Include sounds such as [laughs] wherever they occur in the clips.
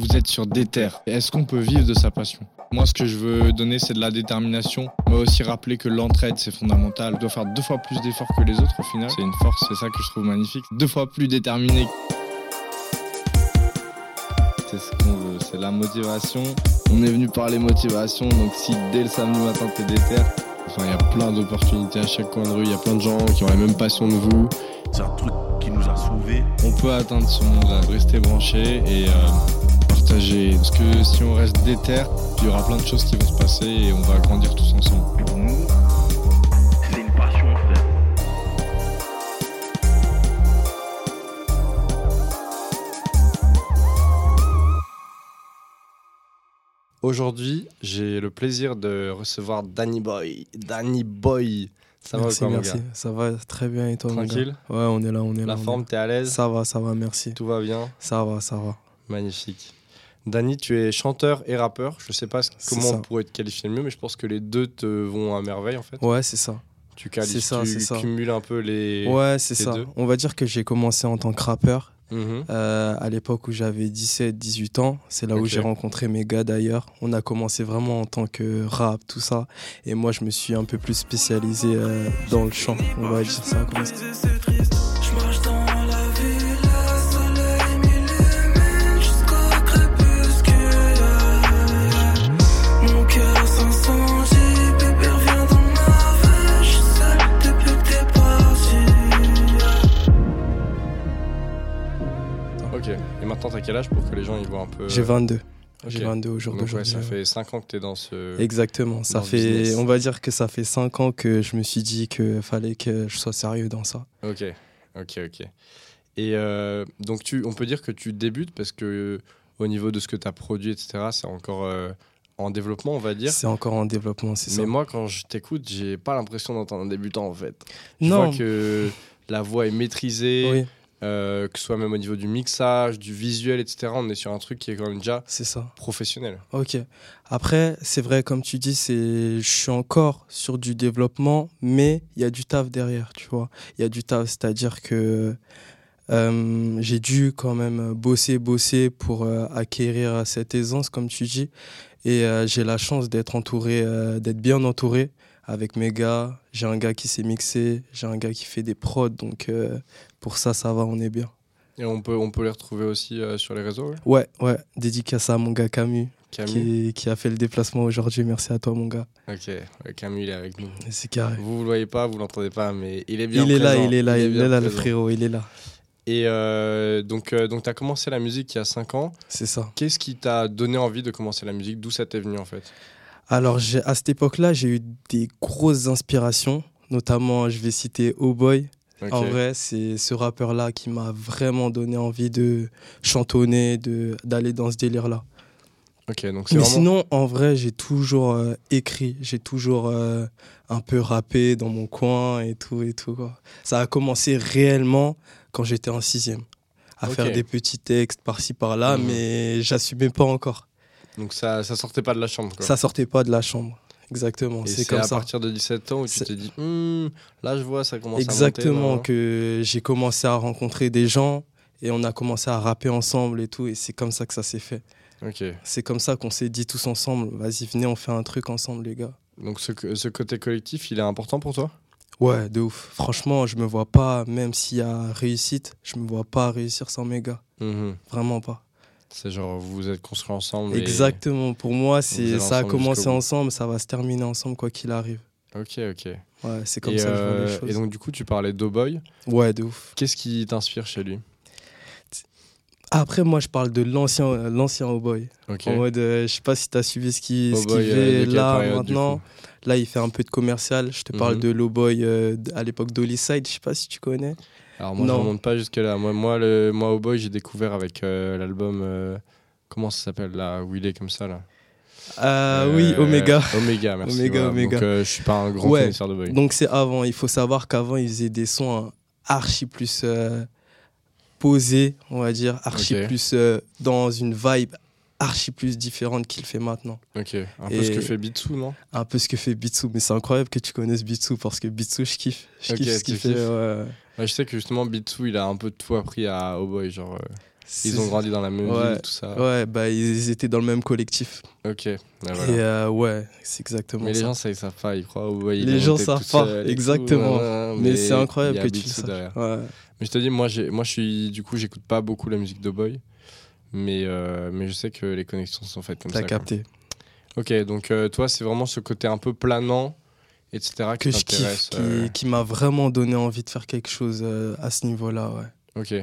Vous êtes sur des terres. Est-ce qu'on peut vivre de sa passion? Moi, ce que je veux donner, c'est de la détermination, mais aussi rappeler que l'entraide, c'est fondamental. On doit faire deux fois plus d'efforts que les autres au final. C'est une force, c'est ça que je trouve magnifique. Deux fois plus déterminé. C'est ce qu'on veut, c'est la motivation. On est venu parler motivation, donc si dès le samedi matin t'es déter, enfin il y a plein d'opportunités à chaque coin de rue, il y a plein de gens qui ont la même passion que vous. C'est un truc qui nous a sauvés. On peut atteindre ce monde-là, rester branché et euh, partager. Parce que si on reste déter, il y aura plein de choses qui vont se passer et on va grandir tous ensemble. Pour nous, c'est une passion, frère. Aujourd'hui, j'ai le plaisir de recevoir Danny Boy. Danny Boy. Ça va merci, quoi, mon merci. gars Ça va très bien et toi, mon gars Tranquille Ouais, on est là, on est là. La forme, t'es à l'aise Ça va, ça va, merci. Tout va bien Ça va, ça va. Magnifique. Danny, tu es chanteur et rappeur. Je sais pas comment on pourrait te qualifier le mieux, mais je pense que les deux te vont à merveille en fait. Ouais, c'est ça. Tu qualifies, ça, tu c'est ça. cumules un peu les. Ouais, c'est ça. deux. On va dire que j'ai commencé en tant que rappeur Mhm. euh, à l'époque où j'avais 17, 18 ans. C'est là où j'ai rencontré mes gars d'ailleurs. On a commencé vraiment en tant que rap, tout ça. Et moi, je me suis un peu plus spécialisé euh, dans le chant. On va dire ça comme ça. Que les gens ils voient un peu. J'ai 22. Ok. J'ai 22 au jour Donc, ouais, ça fait 5 ans que t'es dans ce. Exactement, ça fait, on va dire que ça fait 5 ans que je me suis dit qu'il fallait que je sois sérieux dans ça. Ok, ok, ok. Et euh, donc, tu, on peut dire que tu débutes parce que euh, au niveau de ce que tu as produit, etc., c'est encore euh, en développement, on va dire. C'est encore en développement, c'est ça. Mais moi, quand je t'écoute, j'ai pas l'impression d'entendre un débutant en fait. Je non, vois que la voix est maîtrisée, oui, euh, que ce soit même au niveau du mixage, du visuel, etc. On est sur un truc qui est quand même déjà ça. professionnel. Ok. Après, c'est vrai, comme tu dis, je suis encore sur du développement, mais il y a du taf derrière, tu vois. Il y a du taf, c'est-à-dire que euh, j'ai dû quand même bosser, bosser pour euh, acquérir cette aisance, comme tu dis. Et j'ai la chance d'être entouré, d'être bien entouré avec mes gars. J'ai un gars qui s'est mixé, j'ai un gars qui fait des prods, donc euh, pour ça, ça va, on est bien. Et on peut, on peut les retrouver aussi euh, sur les réseaux. ouais? Ouais, ouais, dédicace à mon gars Camus, qui, qui a fait le déplacement aujourd'hui. Merci à toi, mon gars. Ok, Camille il est avec nous. C'est carré. Vous, vous le voyez pas, vous l'entendez pas, mais il est bien Il est là, il est là, il est là, le frérot, il est là. Et euh, donc, euh, donc tu as commencé la musique il y a 5 ans. C'est ça. Qu'est-ce qui t'a donné envie de commencer la musique? D'où ça t'est venu en fait? Alors, à cette époque-là, j'ai eu des grosses inspirations, notamment, je vais citer Oh Boy. En vrai, c'est ce rappeur-là qui m'a vraiment donné envie de chantonner, de d'aller dans ce délire-là. Donc Mais vraiment. sinon, en vrai, j'ai toujours euh, écrit, j'ai toujours euh, un peu rappé dans mon coin et tout et tout. Quoi. Ça a commencé réellement quand j'étais en sixième, à faire des petits textes par-ci par-là, Mhm. mais j'assumais pas encore. Donc ça, ça sortait pas de la chambre. Quoi. Ça sortait pas de la chambre. Exactement, c'est comme à ça. partir de 17 ans où tu t'es dit, Hmm, là je vois, ça commence à Exactement, monter. que j'ai commencé à rencontrer des gens et on a commencé à rapper ensemble et tout, et c'est comme ça que ça s'est fait. non Ok, C'est comme ça qu'on s'est dit tous ensemble, vas-y, venez, on fait un truc ensemble, les gars. donc ce, ce côté collectif, il est important pour toi? Ouais, de ouf. Franchement, je me vois pas, même s'il y a réussite, je me vois pas réussir sans mes gars. Mhm. Vraiment pas. C'est genre, vous vous êtes construits ensemble. Exactement. Pour moi, c'est ça a commencé ensemble, ça va se terminer ensemble quoi qu'il arrive. Ok, ok. Ouais, c'est comme et, ça que je vois euh, les choses. et donc du coup, tu parlais d'O'Boy. Ouais, de ouf. Qu'est-ce qui t'inspire chez lui? Après, moi, je parle de l'ancien, euh, l'ancien O'Boy. Ok. En mode, euh, je sais pas si tu as suivi ce qu'il O'Boy, euh, fait là période, maintenant. Là, il fait un peu de commercial. Je te parle Mhm. de l'O'Boy euh, à l'époque d'Hollyside. Je sais pas si tu connais. Alors moi, je Non. remonte pas jusque là. Moi, moi, le, moi, O'Boy, j'ai découvert avec euh, l'album. euh, comment ça s'appelle là Où il est comme ça là Ah Euh, oui, Omega. [laughs] Omega, merci. Omega, voilà. Omega. Donc, je suis pas un grand Ouais. connaisseur de Boy. Donc c'est avant. Il faut savoir qu'avant, il faisait des sons archi plus posés, on va dire, archi plus dans une vibe archi plus différente qu'il fait maintenant. Ok. Un peu Et- ce que fait Bitsu, non? Un peu ce que fait Bitsu, mais c'est incroyable que tu connaisses Bitsu parce que Bitsu, je kiffe. Je kiffe ce qu'il fait. kiffes. ouais. Ouais, Je sais que justement Bitsu, il a un peu tout appris à O'Boy. Genre, euh, Ils ont grandi dans la même Ouais. ville, tout ça. Ouais, bah ils étaient dans le même collectif. Ok. ouais, voilà. Et euh, ouais, c'est exactement Mais les ça. gens, ça, ils savent pas, ils croient. il Les gens savent pas, tout, exactement. mais c'est incroyable que tu le saches. Mais je te dis, moi, moi, je suis, du coup, j'écoute pas beaucoup la musique de Boy, mais, euh, mais je sais que les connexions sont faites comme T'as ça. quoi. capté. Ok, donc euh, toi, c'est vraiment ce côté un peu planant, etc. Que je kiffe, qui, euh, qui m'a vraiment donné envie de faire quelque chose à ce niveau-là, ouais. Ok.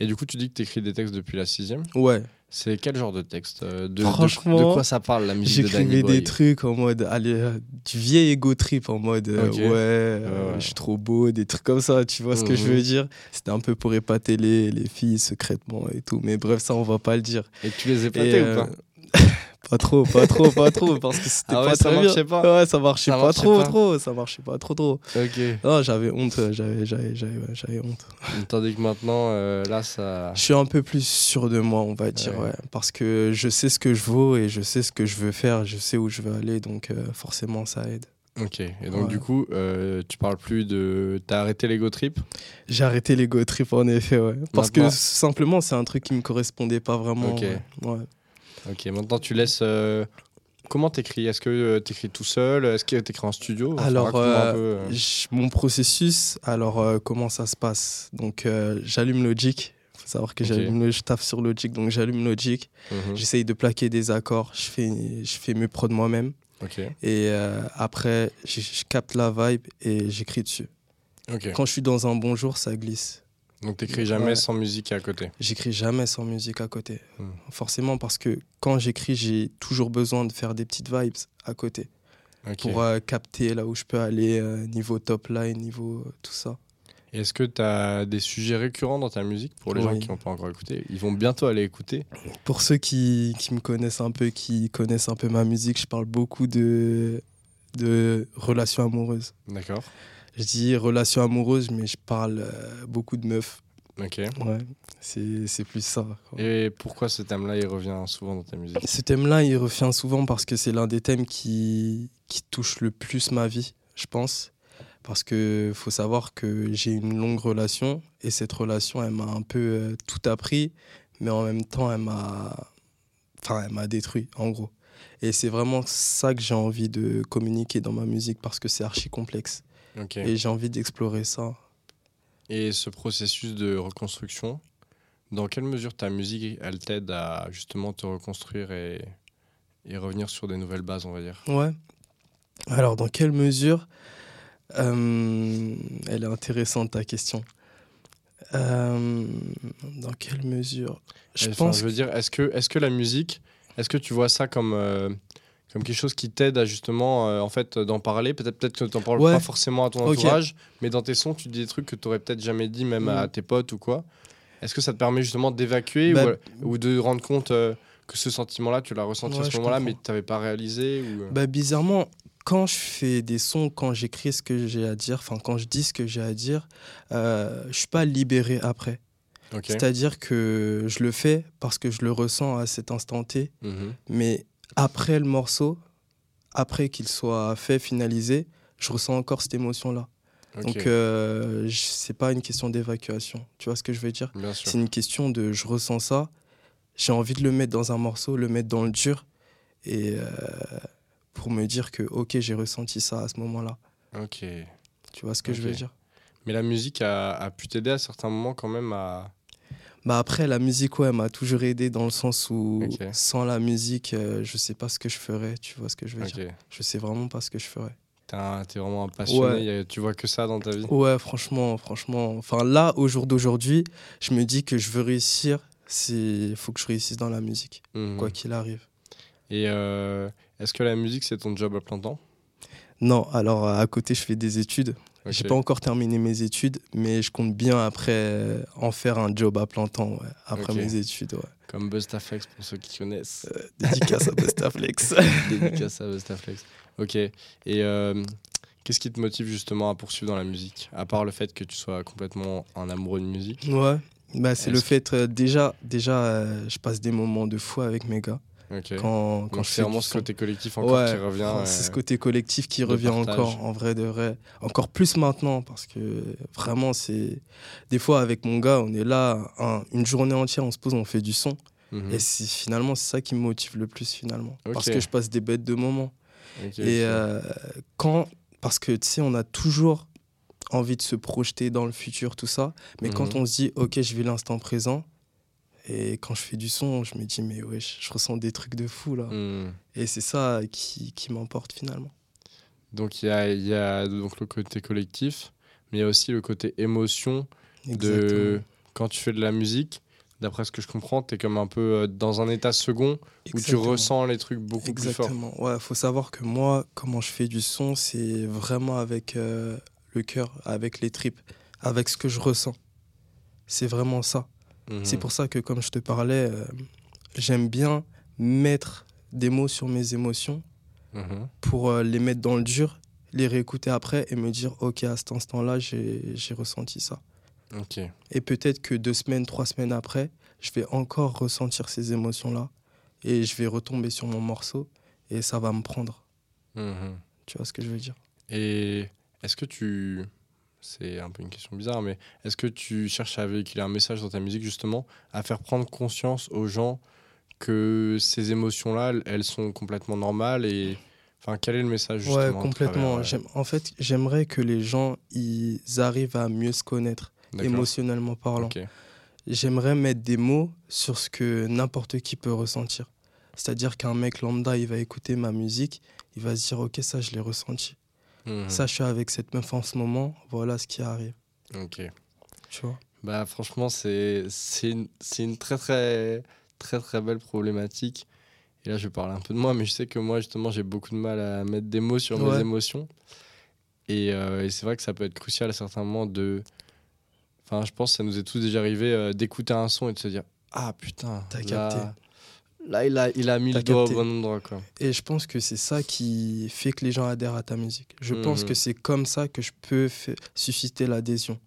Et du coup, tu dis que tu écris des textes depuis la sixième? Ouais, C'est quel genre de texte euh, de, Franchement, de, quoi ça parle la musique de Danny j'écrivais des trucs en mode, allez, euh, du vieil ego trip en mode, euh, ouais, euh, je suis trop beau, des trucs comme ça, tu vois ce que je Mhm. veux dire C'était un peu pour épater les, les filles secrètement et tout, mais bref, ça, on va pas le dire. Et tu les épatais Et, ou pas? [laughs] Pas trop, pas trop, pas trop, parce que c'était Ah ouais, pas ça très bien. marchait pas Ouais, ça marchait Ça pas marchait trop, pas trop, ça marchait pas trop, trop. Ok. Non, j'avais honte, euh, j'avais, j'avais, j'avais, honte. Tandis que maintenant, euh, là, ça. Je suis un peu plus sûr de moi, on va dire, Ouais. ouais. Parce que je sais ce que je vaux et je sais ce que je veux faire, je sais où je veux aller, donc euh, forcément ça aide. Ok. Et donc, Ouais. du coup, euh, tu parles plus de. T'as arrêté l'ego trip? J'ai arrêté l'ego trip en effet, ouais. Parce que Maintenant- simplement c'est un truc qui me correspondait pas vraiment. Ok. ouais. Ouais. Ok. Maintenant, tu laisses. euh, Comment t'écris? Est-ce que euh, t'écris tout seul? Est-ce que t'écris en studio? Alors, euh, peu, euh. Mon processus, alors comment ça se passe? Donc j'allume Logic. Faut savoir que j'allume je taffe sur Logic, donc j'allume Logic. Mhm. J'essaye de plaquer des accords. Je fais, je fais mes prods moi-même. Et euh, après, je, je capte la vibe et j'écris dessus. Quand je suis dans un bon jour, ça glisse. Donc, t'écris jamais Ouais. sans musique à côté. J'écris jamais sans musique à côté. Hmm. Forcément, parce que quand j'écris, j'ai toujours besoin de faire des petites vibes à côté pour euh, capter là où je peux aller, euh, niveau top line, niveau euh, tout ça. Est-ce que tu as des sujets récurrents dans ta musique pour les gens qui n'ont pas encore écouté? Ils vont bientôt aller écouter. Pour ceux qui, qui me connaissent un peu, qui connaissent un peu ma musique, je parle beaucoup de, de relations amoureuses. D'accord. Je dis relations amoureuses, mais je parle euh, beaucoup de meufs. Ok. Ouais, c'est plus ça. quoi. Et pourquoi ce thème-là, il revient souvent dans ta musique? Ce thème-là, il revient souvent parce que c'est l'un des thèmes qui, qui touche le plus ma vie, je pense. Parce que faut savoir que j'ai une longue relation et cette relation, elle m'a un peu euh, tout appris, mais en même temps, elle m'a, enfin, elle m'a détruit, en gros. Et c'est vraiment ça que j'ai envie de communiquer dans ma musique parce que c'est archi complexe Et j'ai envie d'explorer ça. Et ce processus de reconstruction, dans quelle mesure ta musique, elle t'aide à justement te reconstruire et, et revenir sur des nouvelles bases, on va dire? Ouais. Alors, dans quelle mesure euh, Elle est intéressante ta question? Euh, dans quelle mesure? Je Enfin, pense. je veux dire, est-ce que, est que la musique, est-ce que tu vois ça comme, euh, comme quelque chose qui t'aide à justement euh, en fait d'en parler Peut-être peut-être que tu n'en parles Ouais. pas forcément à ton entourage, mais dans tes sons, tu dis des trucs que tu aurais peut-être jamais dit même à Mm. tes potes ou quoi. Est-ce que ça te permet justement d'évacuer Bah, ou, ou de rendre compte euh, que ce sentiment-là, tu l'as ressenti à ce moment-là, mais tu n'avais pas réalisé ou... euh, Bah, bizarrement, quand je fais des sons, quand j'écris ce que j'ai à dire, enfin, quand je dis ce que j'ai à dire, euh, je suis pas libéré après. C'est-à-dire que je le fais parce que je le ressens à cet instant T, Mhm. mais après le morceau, après qu'il soit fait, finalisé, je ressens encore cette émotion-là. Donc, euh, c'est pas une question d'évacuation. Tu vois ce que je veux dire? C'est une question de je ressens ça, j'ai envie de le mettre dans un morceau, le mettre dans le dur, et euh, pour me dire que, ok, j'ai ressenti ça à ce moment-là. Ok. Tu vois ce que je veux dire? Mais la musique a, a pu t'aider à certains moments quand même à. Bah après, la musique, ouais, m'a toujours aidé dans le sens où sans la musique, euh, je sais pas ce que je ferais. Tu vois ce que je veux dire Je sais vraiment pas ce que je ferais. T'es vraiment un passionné. Ouais. tu vois que ça dans ta vie? Ouais, franchement, franchement. Enfin, là, au jour d'aujourd'hui, je me dis que je veux réussir. Il faut que je réussisse dans la musique, Mhm. quoi qu'il arrive. Et euh, est-ce que la musique c'est ton job à plein temps? Non, alors à côté, je fais des études. J'ai Ok. pas encore terminé mes études, mais je compte bien après euh, en faire un job à plein temps, ouais, après mes études. Ouais. Comme Bustaflex pour ceux qui connaissent. Dédicace à Bustaflex. [laughs] Dédicace à Bustaflex. Ok. Et euh, qu'est-ce qui te motive justement à poursuivre dans la musique? À part le fait que tu sois complètement un amoureux de musique? ouais, bah, c'est le fait, euh, déjà, déjà euh, je passe des moments de fou avec mes gars. Ok. Quand, quand Donc je c'est fais vraiment ce côté collectif encore Ouais, qui revient. enfin, c'est ce côté collectif qui revient partage. encore, en vrai de vrai. Encore plus maintenant, parce que vraiment, c'est. Des fois, avec mon gars, on est là, un- une journée entière, on se pose, on fait du son. mhm. Et c'est finalement, c'est ça qui me motive le plus, finalement. Parce que je passe des bêtes de moments. Et euh, quand. Parce que, tu sais, on a toujours envie de se projeter dans le futur, tout ça. Mais quand Mhm. on se dit, OK, je vis l'instant présent. Et quand je fais du son, je me dis, mais wesh, je ressens des trucs de fou là. Hmm. Et c'est ça qui, qui m'emporte finalement. Donc il y a, il y a donc le côté collectif, mais il y a aussi le côté émotion de quand tu fais de la musique. D'après ce que je comprends, tu es comme un peu euh, dans un état second où tu ressens les trucs beaucoup plus fort. Exactement. Ouais, faut savoir que moi, comment je fais du son, c'est vraiment avec euh, le cœur, avec les tripes, avec ce que je ressens. C'est vraiment ça. Mhm. C'est pour ça que, comme je te parlais, euh, j'aime bien mettre des mots sur mes émotions Mhm. pour euh, les mettre dans le dur, les réécouter après et me dire, ok, à cet instant-là, j'ai ressenti ça. Ok. Et peut-être que deux semaines, trois semaines après, je vais encore ressentir ces émotions-là et je vais retomber sur mon morceau et ça va me prendre. Mhm. Tu vois ce que je veux dire? Et est-ce que tu. C'est un peu une question bizarre, mais est-ce que tu cherches à véhiculer un message dans ta musique, justement, à faire prendre conscience aux gens que ces émotions-là, elles sont complètement normales et. Enfin, quel est le message, justement Ouais, complètement. travers, euh, En fait, j'aimerais que les gens ils arrivent à mieux se connaître, émotionnellement parlant. J'aimerais mettre des mots sur ce que n'importe qui peut ressentir. C'est-à-dire qu'un mec lambda, il va écouter ma musique, il va se dire, ok, ça, je l'ai ressenti. Mhm. Ça, je suis avec cette meuf en ce moment, voilà ce qui arrive. Ok. Tu vois? Bah franchement, c'est une, une très très très très belle problématique. Et là, je vais parler un peu de moi, mais je sais que moi, justement, j'ai beaucoup de mal à mettre des mots sur mes émotions. Et, euh, et c'est vrai que ça peut être crucial à certains moments de... Enfin, je pense que ça nous est tous déjà arrivé euh, d'écouter un son et de se dire « Ah putain, T'as capté. Là il, a, il a mis le doigt au bon endroit. Quoi. Et je pense que c'est ça qui fait que les gens adhèrent à ta musique. Je pense Mhm. que c'est comme ça que je peux susciter l'adhésion.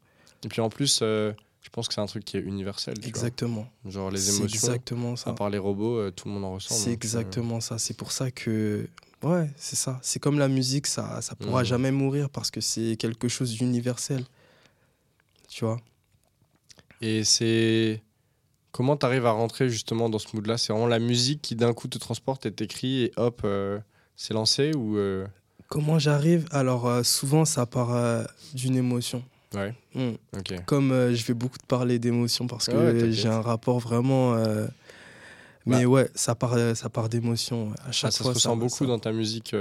Et puis en plus, euh, je pense que c'est un truc qui est universel. tu vois. Exactement. Genre les C'est émotions, exactement ça. à part les robots, euh, tout le monde en ressent. C'est euh, exactement ça. C'est pour ça que. Ouais, c'est ça. C'est comme la musique, ça ça pourra Mhm. jamais mourir parce que c'est quelque chose d'universel. Tu vois? Et c'est. Comment tu arrives à rentrer justement dans ce mood-là? C'est vraiment la musique qui d'un coup te transporte et t'écrit et hop, euh, c'est lancé ou. euh, Comment j'arrive? Alors, euh, souvent, ça part d'une émotion. Ouais, ok. Comme je vais beaucoup te parler d'émotion parce que Ah ouais, t'inquiète. j'ai un rapport vraiment. euh, Mais ouais, ça part, ça part d'émotion. À Ah, chaque ça fois, se ressent beaucoup ça- dans ta musique.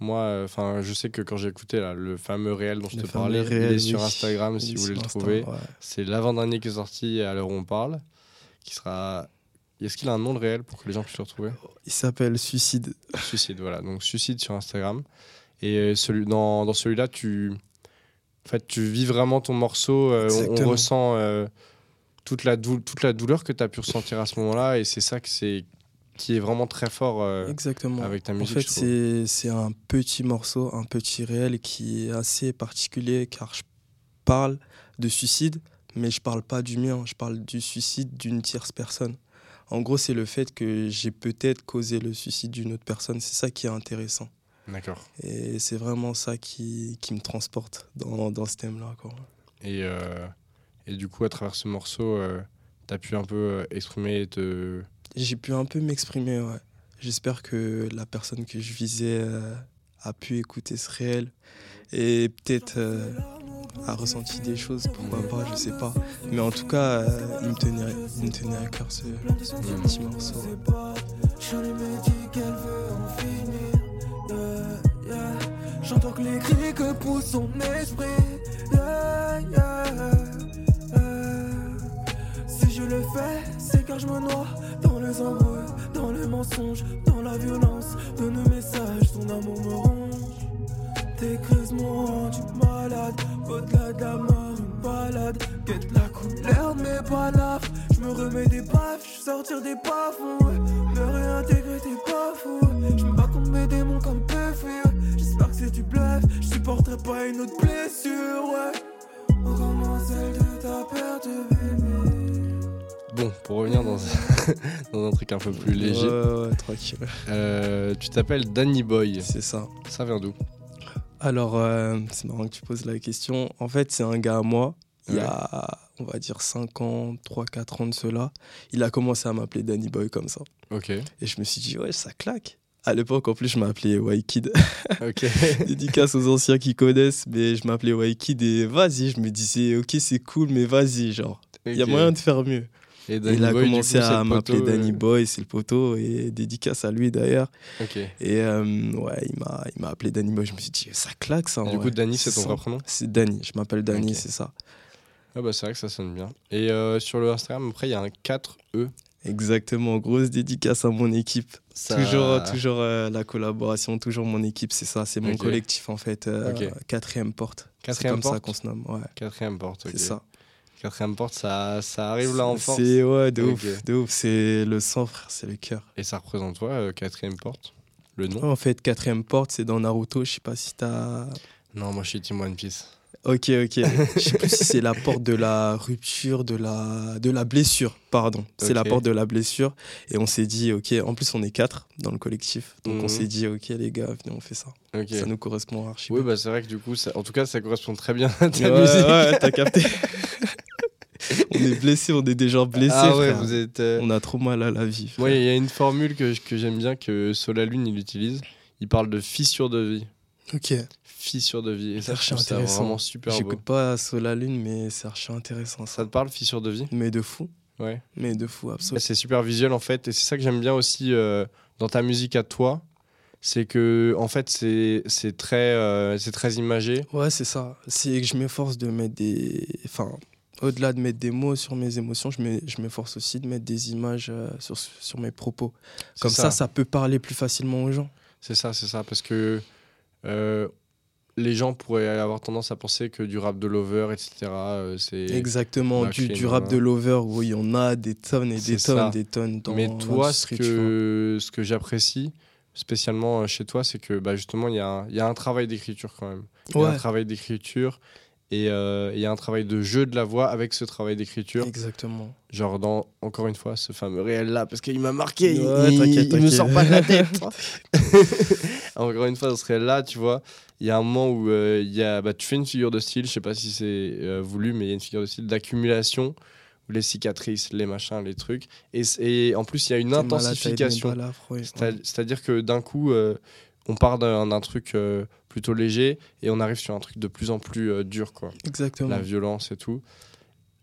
Moi, enfin, je sais que quand j'ai écouté là, le fameux réel dont je Le te parlais, réel, il est sur. Instagram si vous voulez le Insta, trouver. ouais. C'est l'avant-dernier qui est sorti à l'heure où on parle, qui sera. Est-ce qu'il a un nom de réel pour que les gens puissent le retrouver? Il s'appelle Suicide. Suicide, voilà. Donc Suicide sur Instagram. Et euh, celui, dans, dans celui-là, tu, en fait, tu vis vraiment ton morceau. euh, on- on, ressent euh, toute, la toute la douleur que tu as pu ressentir à ce moment-là. Et c'est ça que c'est, qui est vraiment très fort euh, Exactement. avec ta En musique. fait, je trouve. c'est un petit morceau, un petit réel qui est assez particulier car je parle de suicide, mais je parle pas du mien, je parle du suicide d'une tierce personne. En gros, c'est le fait que j'ai peut-être causé le suicide d'une autre personne, c'est ça qui est intéressant. D'accord. Et c'est vraiment ça qui, qui me transporte dans, dans ce thème-là. Et, euh, et du coup, à travers ce morceau, tu as pu un peu euh, exprimer te. J'ai pu un peu m'exprimer, ouais. J'espère que la personne que je visais euh, a pu écouter ce réel et peut-être euh, a ressenti des choses, pourquoi pas, je sais pas. Mais en tout cas, euh, il, me tenait, il me tenait à cœur ce, petit morceau. J'entends que les cris que pousse son esprit. Si je le fais, car je me noie dans les embrouilles, dans les mensonges, dans la violence de nos messages. Ton amour me ronge. Tes crises m'ont rendu malade. Au-delà de la mort, une balade. Quête la couleur de mes panafres. Je me remets des baffes, je sortir des bas-fonds. ouais. Me réintégrer, t'es pas fou. Je me bats contre mes démons comme ouais. J'espère que c'est du bluff. Je supporterai pas une autre blessure, ouais. Moins celle de ta perte, bébé. Bon, pour revenir dans, [laughs] dans un truc un peu plus léger, Ouais, ouais, tranquille. euh, tu t'appelles Danny Boy. C'est ça. Ça vient d'où? Alors, euh, c'est marrant que tu poses la question. En fait, c'est un gars à moi. Il y a, on va dire, 5 ans, 3-4 ans de cela. Il a commencé à m'appeler Danny Boy comme ça. Ok, Et je me suis dit, ouais, ça claque. À l'époque, en plus, je m'appelais White Kid. [laughs] ok. [laughs] Dédicace aux anciens qui connaissent, mais je m'appelais White Kid et vas-y, je me disais, ok, c'est cool, mais vas-y, genre, il y a moyen de faire mieux. Et il a Boy, commencé coup, à le m'appeler Danny euh, Boy, c'est le poteau, et dédicace à lui d'ailleurs. Et euh, ouais, il m'a, il m'a appelé Danny Boy. Je me suis dit, ça claque ça. du coup. Danny, c'est ton vrai prénom C'est Danny, je m'appelle Danny, c'est ça. Ah bah c'est vrai que ça sonne bien. Et euh, sur le Instagram, après, il y a un 4E. Exactement, grosse dédicace à mon équipe. Ça- Toujours, toujours euh, la collaboration, toujours mon équipe, c'est ça, c'est mon collectif en fait. euh, Ok. Quatrième porte. Quatrième c'est comme ça qu'on se nomme, ouais. Quatrième porte, ok. C'est ça. Quatrième porte, ça, ça arrive là en force. C'est ouais, de ouf, de ouf. C'est le sang, frère, c'est le cœur. Et ça représente quoi, euh, quatrième porte? Le nom? En fait, quatrième porte, c'est dans Naruto. Je sais pas si t'as. Non, moi je suis Team One Piece. Ok, ok. Je sais plus si c'est la porte de la rupture, de la, de la blessure, pardon. C'est la porte de la blessure. Et on s'est dit, ok, en plus on est quatre dans le collectif. Donc Mhm. on s'est dit, ok les gars, venez, on fait ça. Ça nous correspond archi Oui, bien. bah c'est vrai que du coup, ça- en tout cas, ça correspond très bien à ta ouais, musique. ouais, t'as capté. [laughs] on est blessés, on est déjà blessés, ah ouais, frère. vous êtes. euh, On a trop mal à la vie. il y a une formule que, que j'aime bien que Solalune il utilise. Il parle de fissure de vie. Ok. Fissure de vie. Et ça, je ça vraiment super beau. J'écoute pas Sola Lune, mais c'est archi intéressant Ça ça. te parle, fissure de vie? Mais de fou. Ouais. Mais de fou, absolument. C'est super visuel en fait, et c'est ça que j'aime bien aussi euh, dans ta musique à toi, c'est que en fait c'est c'est très euh, c'est très imagé. Ouais, c'est ça. C'est que je m'efforce de mettre des. Enfin, au-delà de mettre des mots sur mes émotions, je m'e- je m'efforce aussi de mettre des images euh, sur, sur mes propos. Comme ça. ça, peut parler plus facilement aux gens. C'est ça, c'est ça, parce que euh, les gens pourraient avoir tendance à penser que du rap de lover, etc. euh, c'est. Exactement. Du, rap de lover, où il y en a des tonnes et des tonnes, des tonnes dans Mais toi, ce que ce que j'apprécie spécialement chez toi, c'est que bah, justement il y, a un- il y a un travail d'écriture quand même. Il y a un travail d'écriture. Et euh, il y a un travail de jeu de la voix avec ce travail d'écriture. exactement. Genre dans, encore une fois, ce fameux réel là, parce qu'il m'a marqué, il- Ouais, il, t'inquiète, il me sort pas de la tête. [laughs] encore une fois, ce réel là, tu vois, il y a un moment où euh, y a, bah, tu fais une figure de style, je sais pas si c'est euh, voulu, mais il y a une figure de style d'accumulation, les cicatrices, les machins, les trucs. Et, en plus, il y a une intensification. ouais. C'est-à-dire que d'un coup, euh, on part d'un truc plutôt léger et on arrive sur un truc de plus en plus euh, dur, quoi Exactement. la violence et tout.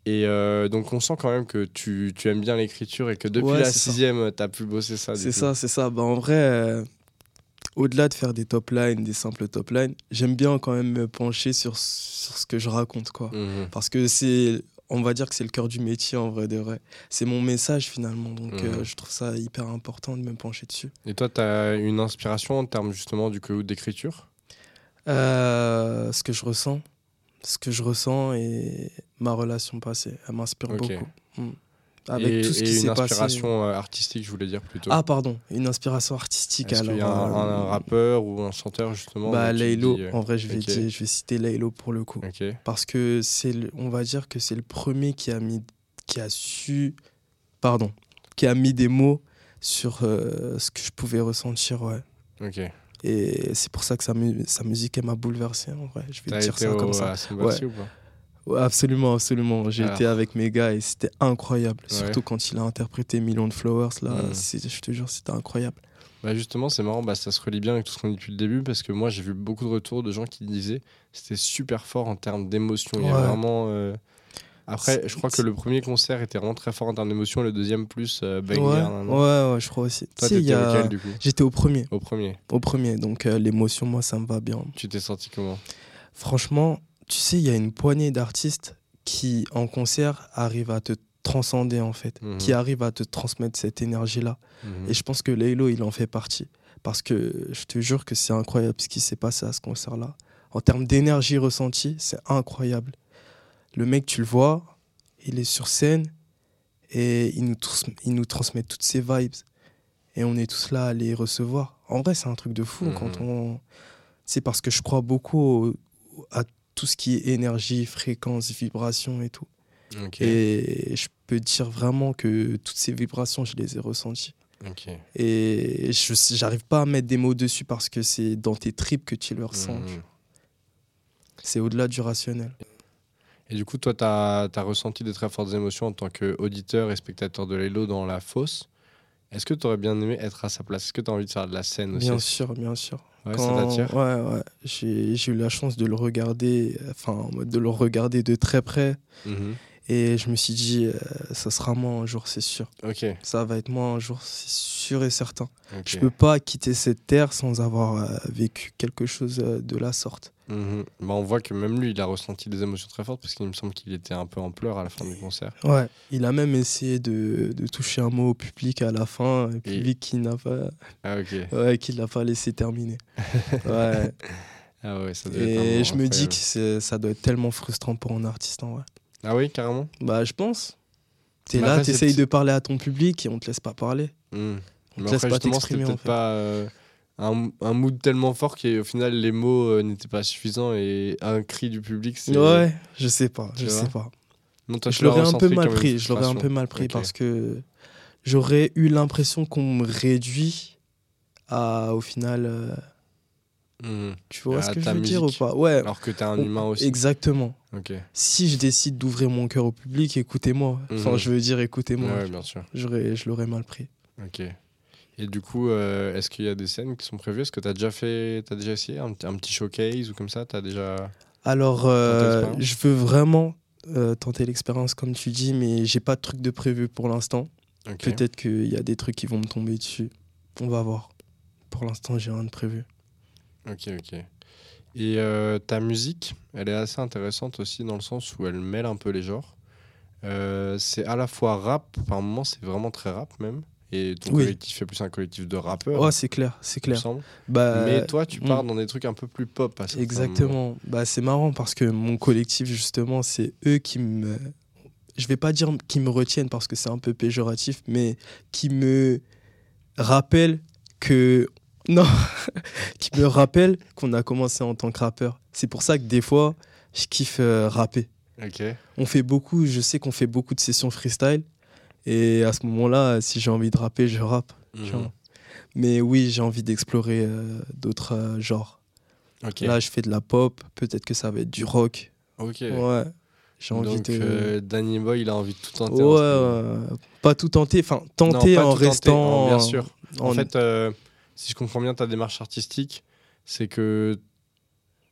Et euh, donc on sent quand même que tu, tu aimes bien l'écriture et que depuis Ouais, la sixième, tu as pu bosser ça. C'est ça, c'est ça. Bah, en vrai, euh, au-delà de faire des top lines, des simples top lines, j'aime bien quand même me pencher sur, sur ce que je raconte, quoi. Mhm. Parce que c'est, on va dire que c'est le cœur du métier en vrai de vrai. C'est mon message finalement, donc Mhm. euh, je trouve ça hyper important de me pencher dessus. Et toi, tu as une inspiration en termes justement du coup d'écriture? Euh, ce que je ressens, ce que je ressens et ma relation passée, elle m'inspire beaucoup. Mm. Avec et, tout ce et qui une s'est passé. inspiration euh, artistique, je voulais dire plutôt. Ah pardon, une inspiration artistique Est-ce alors. qu'il y a un, un- un euh, rappeur ou un chanteur justement Bah Laylo, dis, euh, en vrai je vais, dire- je vais citer Laylo pour le coup. Parce que c'est, le- on va dire que c'est le premier qui a mis, qui a su, pardon, qui a mis des mots sur euh, ce que je pouvais ressentir, ouais. Ok. Et c'est pour ça que sa, mu- sa musique, elle m'a bouleversé, en vrai. Je vais dire été ça au, comme ça. Symbiose ou pas? Ouais, absolument, absolument. J'ai Alors. été avec mes gars et c'était incroyable. Ouais. Surtout quand il a interprété Million de Flowers, là, Mm. c'est- je te jure, c'était incroyable. Bah justement, c'est marrant, bah ça se relie bien avec tout ce qu'on dit depuis le début parce que moi j'ai vu beaucoup de retours de gens qui disaient c'était super fort en termes d'émotion. Il y a Ouais. vraiment. euh, Après, je crois que le premier concert était vraiment très fort en termes d'émotion, le deuxième plus euh, banger. ouais, nan, nan. ouais, ouais, je crois aussi. Toi, t'étais a- auquel du coup? J'étais au premier, Au premier. au premier. Donc euh, l'émotion, moi, ça me va bien. Tu t'es senti comment? Franchement, tu sais, il y a une poignée d'artistes qui, en concert, arrivent à te transcender, en fait. Mhm. Qui arrivent à te transmettre cette énergie-là. Mhm. Et je pense que Laylo, il en fait partie. Parce que je te jure que c'est incroyable ce qui s'est passé à ce concert-là. En termes d'énergie ressentie, c'est incroyable. Le mec, tu le vois, il est sur scène et il nous, trans- il nous transmet toutes ses vibes. Et on est tous là à les recevoir. En vrai, c'est un truc de fou Mhm. quand on. C'est parce que je crois beaucoup au- à tout ce qui est énergie, fréquence, vibration et tout. Et je peux dire vraiment que toutes ces vibrations, je les ai ressenties. Et je j'arrive pas à mettre des mots dessus parce que c'est dans tes tripes que tu le ressens. Mhm. C'est au-delà du rationnel. Et du coup, toi, tu as, ressenti de très fortes émotions en tant qu'auditeur et spectateur de Lelo dans la fosse. Est-ce que tu aurais bien aimé être à sa place? Est-ce que tu as envie de faire de la scène aussi? Bien sûr, bien sûr. Ouais, Quand- ça t'attire? Ouais, ouais. J'ai eu la chance de le regarder, enfin, en mode de le regarder de très près. Mhm. Et je me suis dit, euh, ça sera moi un jour, c'est sûr. Ça va être moi un jour, c'est sûr et certain. Je peux pas quitter cette terre sans avoir euh, vécu quelque chose euh, de la sorte. Mhm. Bah, on voit que même lui, il a ressenti des émotions très fortes parce qu'il me semble qu'il était un peu en pleurs à la fin du concert. Ouais. Il a même essayé de, de toucher un mot au public à la fin, un public qui n'a pas, Ah, ok. ouais, qui l'a pas laissé terminer. ouais. [laughs] Ah ouais, ça doit être un Et je me dis que ça doit être tellement frustrant pour un artiste en vrai. Ah oui, carrément Bah, je pense. T'es là, t'essayes de parler à ton public et on te laisse pas parler. Mhm. On te laisse après, pas t'exprimer en fait. pas euh, un, un mood tellement fort qu'au final, les mots euh, n'étaient pas suffisants et un cri du public, c'est. Ouais, je sais pas, Tu je sais pas. Non, toi, Je l'aurais un peu mal pris, je l'aurais un peu mal pris parce que j'aurais eu l'impression qu'on me réduit à, au final, euh, Mhm. tu vois ce que je veux dire ou pas Ouais, Alors que t'es un humain aussi. exactement. Ok. Si je décide d'ouvrir mon cœur au public, écoutez-moi. Enfin, Mhm. je veux dire, écoutez-moi. Ouais, bien sûr. J'aurais, je l'aurais mal pris. Ok. Et du coup, euh, est-ce qu'il y a des scènes qui sont prévues? Est-ce que tu as déjà fait, t'as déjà essayé un, un petit showcase ou comme ça? T'as déjà. Alors, euh, je veux vraiment euh, tenter l'expérience, comme tu dis, mais j'ai pas de truc de prévu pour l'instant. Peut-être qu'il y a des trucs qui vont me tomber dessus. On va voir. Pour l'instant, j'ai rien de prévu. Ok, ok. Et euh, ta musique, elle est assez intéressante aussi dans le sens où elle mêle un peu les genres. Euh, c'est à la fois rap, par moments c'est vraiment très rap même. Et ton Oui. collectif est plus un collectif de rappeurs, Oh, c'est clair, c'est clair. Bah, Mais toi, tu mm. pars dans des trucs un peu plus pop. à moments. Exactement. Bah, c'est marrant parce que mon collectif, justement, c'est eux qui me. Je vais pas dire qui me retiennent parce que c'est un peu péjoratif, mais qui me rappellent que. Non, [laughs] qui me rappellent qu'on a commencé en tant que rappeur. C'est pour ça que des fois, je kiffe euh, rapper. Ok. On fait beaucoup, je sais qu'on fait beaucoup de sessions freestyle. Et à ce moment-là, si j'ai envie de rapper, je rappe. Mhm. Mais oui, j'ai envie d'explorer euh, d'autres euh, genres. Ok. Là, je fais de la pop, peut-être que ça va être du rock. ok. Ouais. J'ai envie Donc, de. euh, Danny Boy, il a envie de tout tenter. ouais, en pas tout tenter, enfin tenter Non, en tout tenter, restant. en- bien sûr. En en- fait, si je comprends bien ta démarche artistique, c'est que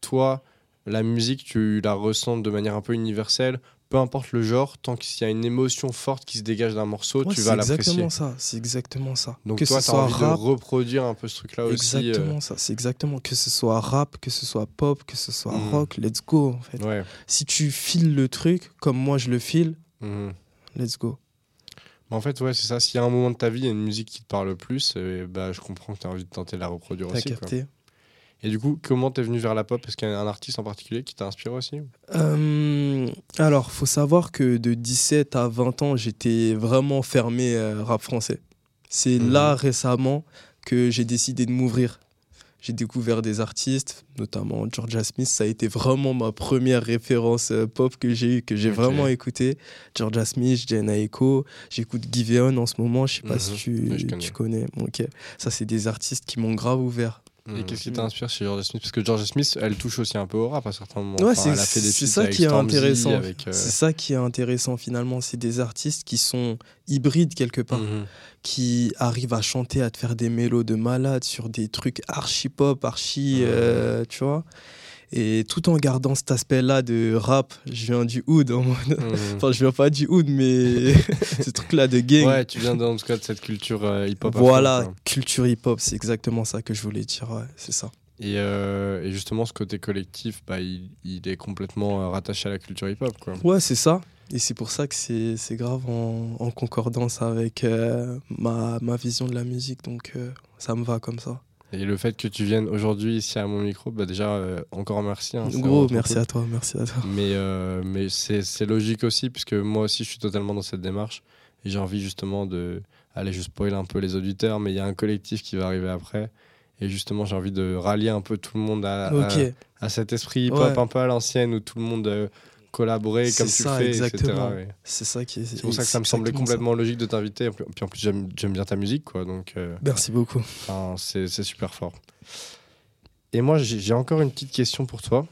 toi, la musique, tu la ressens de manière un peu universelle, peu importe le genre, tant qu'il y a une émotion forte qui se dégage d'un morceau, Ouais, tu c'est vas l'apprécier. exactement ça. C'est exactement ça. Donc que toi, tu as envie rap, de reproduire un peu ce truc-là aussi. euh, exactement ça. C'est exactement que ce soit rap, que ce soit pop, que ce soit Mhm. rock. Let's go en fait. Ouais. Si tu files le truc comme moi je le file, Mhm. let's go. Mais En fait, ouais, c'est ça. S'il y a un moment de ta vie, il y a une musique qui te parle plus, euh, bah, je comprends que tu as envie de tenter de la reproduire aussi. quoi. capté. Et du coup, comment t'es venu vers la pop? Est-ce qu'il y a un artiste en particulier qui t'a inspiré aussi? Euh, alors, faut savoir que de 17 à 20 ans, j'étais vraiment fermé euh, rap français. C'est Mhm. là récemment que j'ai décidé de m'ouvrir. J'ai découvert des artistes, notamment Georgia Smith. Ça a été vraiment ma première référence euh, pop que j'ai eu, que j'ai vraiment écouté. Georgia Smith, Jenna Echo. J'écoute Giveon en ce moment. Je sais pas Mhm. si tu, Oui, connais. tu connais. Bon, ok. Ça, c'est des artistes qui m'ont grave ouvert. Et qu'est-ce qui t'inspire chez George Smith? Parce que George Smith, elle touche aussi un peu au rap à certains moments. Ouais, Enfin, c'est elle a fait des c'est feats ça avec qui est Stormzy, intéressant. Avec, euh, C'est ça qui est intéressant finalement. C'est des artistes qui sont hybrides quelque part, mhm. qui arrivent à chanter, à te faire des mélos de malade sur des trucs archi pop, archi, Mhm. euh, tu vois. Et tout en gardant cet aspect-là de rap, je viens du hood. en mode- Mhm. [laughs] Enfin, je viens pas du hood, mais [laughs] ce truc-là de gang. Ouais, tu viens en tout cas de cette culture euh, hip-hop. voilà, fond, culture hip-hop, c'est exactement ça que je voulais dire. Ouais, c'est ça. Et, euh, et justement, ce côté collectif, bah, il, il est complètement euh, rattaché à la culture hip-hop. Quoi. Ouais, c'est ça. Et c'est pour ça que c'est c'est grave en, en concordance avec euh, ma, ma vision de la musique. Donc, ça me va comme ça. Et le fait que tu viennes aujourd'hui ici à mon micro, bah, déjà, euh, encore merci. hein, Gros, merci cool. à toi, merci à toi. Mais, euh, mais c'est logique aussi, puisque moi aussi, je suis totalement dans cette démarche. Et j'ai envie justement de. Allez, je spoil un peu les auditeurs, mais il y a un collectif qui va arriver après. Et justement, j'ai envie de rallier un peu tout le monde à, à- cet esprit hip-hop Ouais. un peu à l'ancienne où tout le monde euh, collaborer comme tu le fais, etc. ouais. C'est ça qui est. C'est pour ça que ça me semblait complètement logique de t'inviter. Puis en plus, j'aime j'aime bien ta musique, quoi. Donc, euh, Merci beaucoup. enfin, c'est c'est super fort. Et moi, j'ai j'ai encore une petite question pour toi.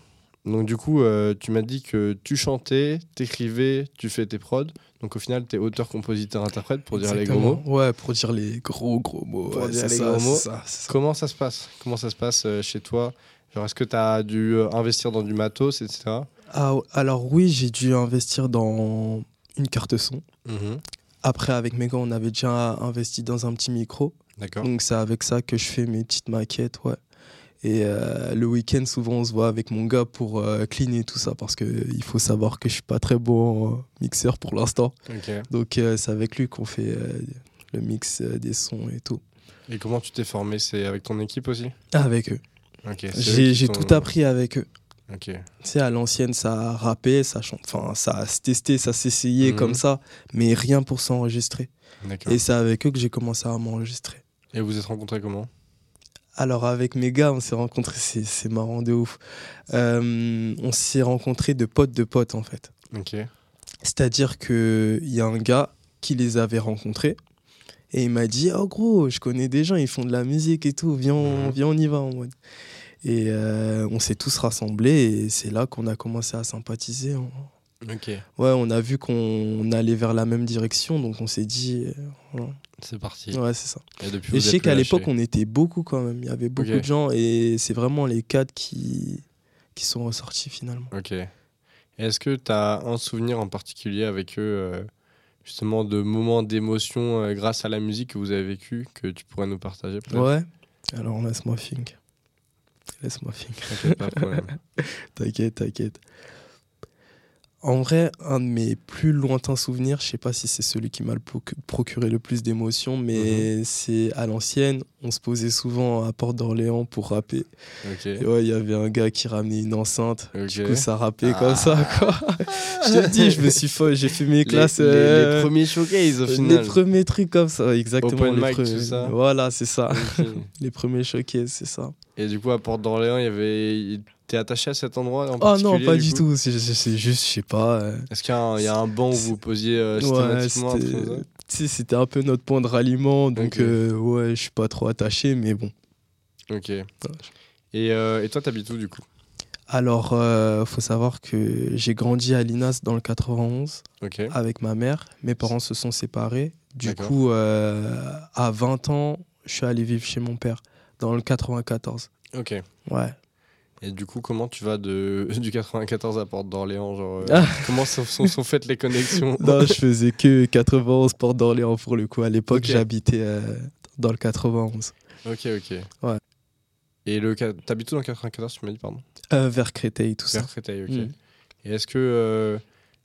Donc, du coup, euh, tu m'as dit que tu chantais, t'écrivais, tu fais tes prods. Donc, au final, tu es auteur, compositeur, interprète, pour dire les gros mots. Ouais, pour dire les gros gros mots. Pour ouais, dire c'est les ça, gros c'est mots. ça, c'est ça. Comment ça se passe? Comment ça se passe euh, chez toi? Genre, est-ce que tu as dû euh, investir dans du matos, etc. Ah, alors oui, j'ai dû investir dans une carte son. Mhm. Après, avec mes gars, on avait déjà investi dans un petit micro. Donc c'est avec ça que je fais mes petites maquettes, ouais. Et euh, le week-end, souvent, on se voit avec mon gars pour euh, cleaner tout ça parce qu'il faut savoir que je suis pas très bon euh, mixeur pour l'instant. Donc euh, c'est avec lui qu'on fait le mix des sons et tout. Et comment tu t'es formé? C'est avec ton équipe aussi? Avec eux. J'ai tout appris avec eux. Ok. Tu sais, à l'ancienne, ça a rappé, ça enfin, ça a se testé, ça s'essayait Mhm. comme ça, mais rien pour s'enregistrer. Et c'est avec eux que j'ai commencé à m'enregistrer. Et vous êtes rencontrés comment? Alors, avec mes gars, on s'est rencontrés, c'est marrant de ouf. Euh, on s'est rencontrés de potes de potes, en fait. C'est-à-dire qu'il y a un gars qui les avait rencontrés et il m'a dit Oh gros, je connais des gens, ils font de la musique et tout, viens, Mhm. viens on y va en mode. Et euh, on s'est tous rassemblés et c'est là qu'on a commencé à sympathiser. On- Ok. Ouais, on a vu qu'on allait vers la même direction, donc on s'est dit. euh, voilà. C'est parti. Ouais, c'est ça. Et depuis, Et vous je sais qu'à l'époque, on était beaucoup quand même. Il y avait beaucoup de gens et c'est vraiment les quatre qui, qui sont ressortis finalement. Ok. Est-ce que tu as un souvenir en particulier avec eux, euh, justement, de moments d'émotion euh, grâce à la musique que vous avez vécu, que tu pourrais nous partager Ouais. Alors laisse-moi think. Laisse-moi think. T'inquiète, pas de problème. [laughs] T'inquiète, t'inquiète. En vrai, un de mes plus lointains souvenirs, je sais pas si c'est celui qui m'a procuré le plus d'émotions, mais Mhm. c'est à l'ancienne, on se posait souvent à Porte d'Orléans pour rapper. Ok. Et ouais, il y avait un gars qui ramenait une enceinte. Ok. Du coup, ça rappait Ah. comme ça, quoi. je te dis, je me suis j'ai fait mes Les- classes. les, les euh, premiers showcases au les final. premiers trucs comme ça, exactement. Open les mic, pre- tout ça. Voilà, c'est ça. [laughs] Les premiers choqués, c'est ça. Et du coup, à Porte d'Orléans, il y avait. T'es attaché à cet endroit en Oh non, pas du tout. C'est c'est juste, je sais pas. euh, Est-ce qu'il y, a un- il y a un banc où vous posiez euh, Ouais, systématiquement truc c'était un peu notre point de ralliement, donc euh, ouais, je suis pas trop attaché, mais bon. Ok. Et, et toi, t'habites où du coup? Alors, euh, faut savoir que j'ai grandi à Linas dans le 91 Ok. avec ma mère. Mes parents se sont séparés. Du D'accord. coup, à 20 ans, je suis allé vivre chez mon père dans le 94. Ok. Ouais. Et du coup, comment tu vas de, [laughs] du 94 à Porte d'Orléans genre, euh, Ah. Comment sont, sont, sont faites les connexions Non, je faisais que 91 Porte d'Orléans pour le coup. À l'époque, j'habitais euh, dans le 91. Ok, ok. Ouais. Et le, t'habites où dans le 94, tu m'as dit, pardon? Euh, vers Créteil, tout ça. Vers Créteil, ok. Mm. Et est-ce que euh,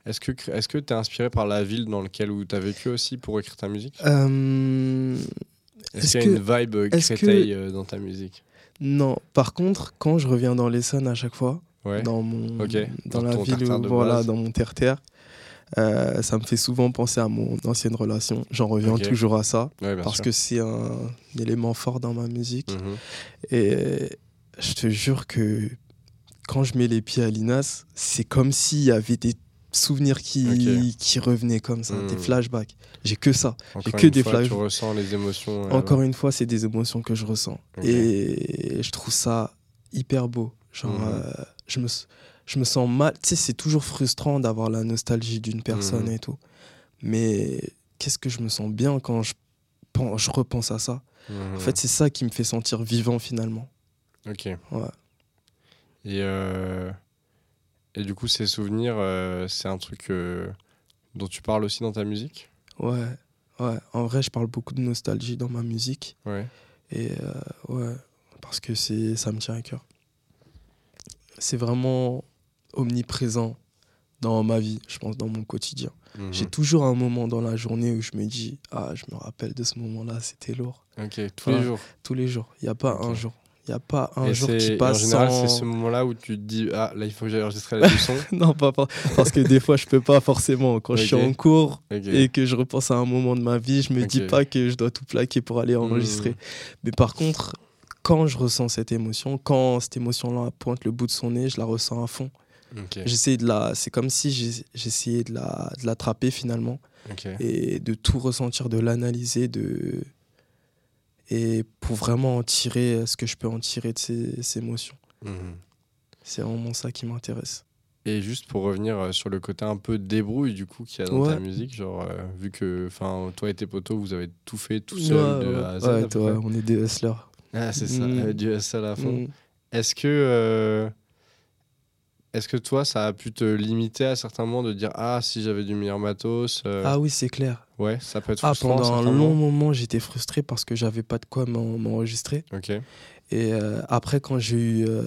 est-ce que est-ce que t'es inspiré par la ville dans laquelle où t'as vécu aussi pour écrire ta musique? Est-ce qu'il y a une vibe que- Créteil dans ta musique? Non, par contre, quand je reviens dans l'Essonne à chaque fois, Ouais. dans, mon, dans, dans la ville, où- voilà, dans mon terre-terre, euh, ça me fait souvent penser à mon ancienne relation. J'en reviens toujours à ça, Ouais, parce sûr. que c'est un, élément fort dans ma musique. Mhm. Et je te jure que quand je mets les pieds à Linas, c'est comme s'il y avait des souvenirs qui, qui revenaient comme ça, des Mhm. flashbacks. J'ai que ça. Encore que une des flashs. Tu ressens les émotions. euh, Encore une fois, c'est des émotions que je ressens. Et je trouve ça hyper beau. Genre, Mhm. euh, je, me, je me sens mal. Tu sais, c'est toujours frustrant d'avoir la nostalgie d'une personne Mhm. et tout. Mais qu'est-ce que je me sens bien quand je, pen- je repense à ça? Mhm. En fait, c'est ça qui me fait sentir vivant finalement. Ok. Ouais. Et, euh, et du coup, ces souvenirs, euh, c'est un truc euh, dont tu parles aussi dans ta musique? Ouais, ouais. En vrai, je parle beaucoup de nostalgie dans ma musique. Ouais. Et euh, ouais, parce que c'est, ça me tient à cœur. C'est vraiment omniprésent dans ma vie, je pense, dans mon quotidien. Mhm. J'ai toujours un moment dans la journée où je me dis Ah, je me rappelle de ce moment-là, c'était lourd. Ok, tous les jours. Tous les jours. Il n'y a pas un jour. Il n'y a pas un et jour qui passe En général, sans. c'est ce moment-là où tu te dis Ah, là, il faut que j'aille enregistrer la leçon. [laughs] non, pas, pas- parce que des fois, je peux pas forcément. Quand je suis en cours et que je repense à un moment de ma vie, je me dis pas que je dois tout plaquer pour aller enregistrer. Mhm. Mais par contre, quand je ressens cette émotion, quand cette émotion-là pointe le bout de son nez, je la ressens à fond. Ok. J'essayais de la. C'est comme si j'essayais de la de l'attraper finalement et de tout ressentir, de l'analyser, de et pour vraiment en tirer ce que je peux en tirer de ces, ces émotions. Mhm. C'est vraiment ça qui m'intéresse. Et juste pour revenir euh, sur le côté un peu débrouille du coup qu'il y a dans ta Ouais. musique, genre euh, vu que enfin toi et tes potos vous avez tout fait tout seul de ouais, A à Z. ouais, toi, on est des hustlers. Ah c'est ça, Mm. euh, du hustle à fond. Mm. Est-ce que euh, est-ce que toi ça a pu te limiter à certains moments de dire ah si j'avais du meilleur matos euh, Ah oui, c'est clair. ouais ça peut être Ah, frustrant pendant un long moment, j'étais frustré parce que j'avais pas de quoi m'en- m'enregistrer. Ok. Et euh, après, quand j'ai eu euh,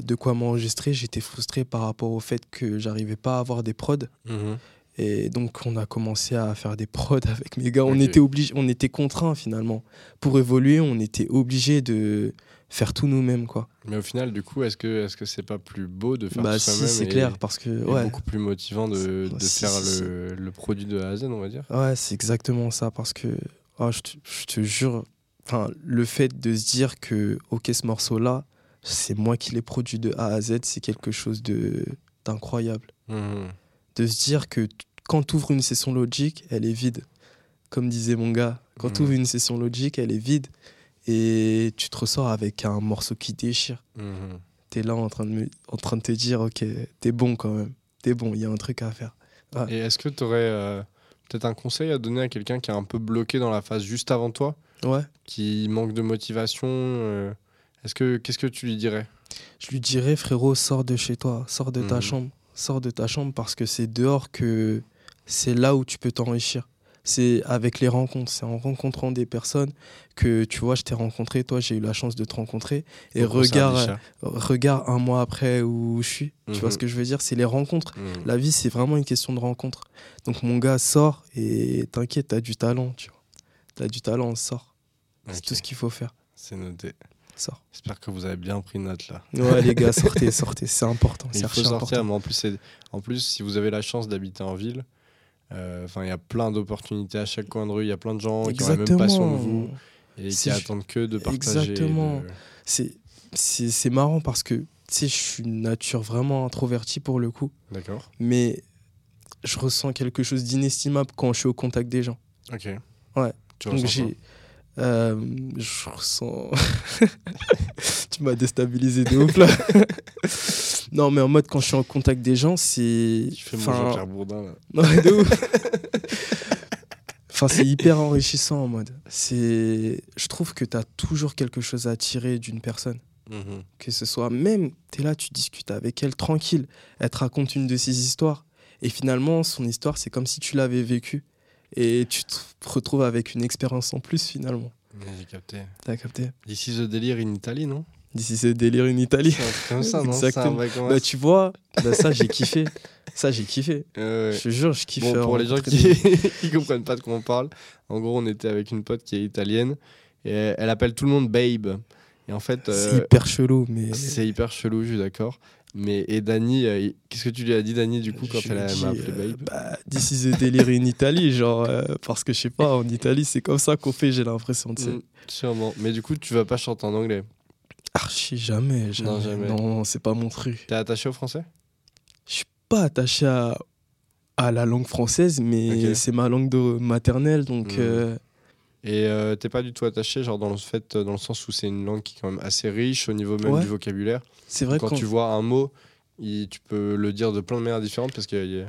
de quoi m'enregistrer, j'étais frustré par rapport au fait que j'arrivais pas à avoir des prods. Mhm. Et donc, on a commencé à faire des prods [laughs] avec mes gars. On était obligé, on était contraints finalement. Pour évoluer, on était obligé de faire tout nous-mêmes, quoi. Mais au final du coup est-ce que est-ce que c'est pas plus beau de faire Bah si, soi-même c'est clair, parce que ouais, beaucoup plus motivant de, de Si, faire si, le, le produit de A à Z on va dire. ouais, c'est exactement ça, parce que oh, je, te, je te jure, enfin, le fait de se dire que ok, ce morceau-là, c'est moi qui l'ai produit de A à Z, c'est quelque chose de d'incroyable. Mhm. de se dire que quand tu ouvres une session logique, elle est vide. Comme disait mon gars, quand Mhm. tu ouvres une session logique, elle est vide. Et tu te ressors avec un morceau qui déchire. Mhm. Tu es là en train, de me- en train de te dire, ok, t'es bon quand même. T'es bon, il y a un truc à faire. Ouais. Et est-ce que tu aurais peut-être un conseil à donner à quelqu'un qui est un peu bloqué dans la phase juste avant toi, Ouais, qui manque de motivation euh, Est-ce que qu'est-ce que tu lui dirais? Je lui dirais, frérot, sors de chez toi, sors de ta Mhm. chambre. Sors de ta chambre parce que c'est dehors que c'est là où tu peux t'enrichir. C'est avec les rencontres, c'est en rencontrant des personnes que, tu vois, je t'ai rencontré, toi, j'ai eu la chance de te rencontrer. Et Au regarde, regarde un mois après où je suis. Tu vois Mhm. ce que je veux dire C'est les rencontres. Mhm. La vie, c'est vraiment une question de rencontres. Donc, mon gars, sors et t'inquiète, t'as du talent, tu vois. T'as du talent, sors. C'est tout ce qu'il faut faire. C'est noté. Sors. J'espère que vous avez bien pris note là. Ouais, les gars, sortez, [laughs] sortez. C'est important. Il faut sortir, important. mais en plus, en plus, si vous avez la chance d'habiter en ville, enfin, il y a plein d'opportunités à chaque coin de rue. Il y a plein de gens qui ont la même passion que vous et qui attendent que de partager. Exactement. de- C'est marrant parce que, je suis une nature vraiment introvertie pour le coup. D'accord. Mais je ressens quelque chose d'inestimable quand je suis au contact des gens. Ok. Ouais. Tu Donc j'ai. Euh, je ressens. [laughs] tu m'as déstabilisé de ouf là. [laughs] non, mais en mode quand je suis en contact des gens, c'est. Tu fais mon Enfin, Jean-Pierre Bourdin là. [laughs] Ouais, de ouf. Enfin, c'est hyper enrichissant en mode. C'est, je trouve que tu as toujours quelque chose à tirer d'une personne. Mhm. Que ce soit même, tu es là, tu discutes avec elle tranquille. Elle te raconte une de ses histoires. Et finalement, son histoire, c'est comme si tu l'avais vécue. Et tu te retrouves avec une expérience en plus finalement. J'ai capté. T'as capté This is the délire in Italy, non? D'ici c'est délire in Italie. C'est truc comme ça, non? Exactement. C'est un Bah tu vois, bah, ça j'ai kiffé. Ça j'ai kiffé. Ouais. Je te jure, je kiffe. Bon, pour les gens qui, [laughs] qui comprennent pas de quoi on parle, en gros, on était avec une pote qui est italienne et elle appelle tout le monde Babe. Et en fait, C'est euh, hyper chelou, mais. c'est hyper chelou, je suis d'accord. Mais et Dani, euh, qu'est-ce que tu lui as dit, Dani, du coup, quand Je elle a- m'a appelé euh, Babe bah, This is délire in Italy, genre, euh, parce que je sais pas, en Italie, c'est comme ça qu'on fait, j'ai l'impression, sais. Mm, Sûrement. Mais du coup, tu vas pas chanter en anglais. Archi, jamais, jamais. Non, jamais. Non, c'est pas mon truc. T'es attaché au français? Je suis pas attaché à, à la langue française, mais c'est ma langue de maternelle, donc. Mm. Euh, Et euh, t'es pas du tout attaché, genre dans le fait, dans le sens où c'est une langue qui est quand même assez riche au niveau même Ouais. du vocabulaire. c'est vrai quand quand. tu vois un mot, il- tu peux le dire de plein de manières différentes parce que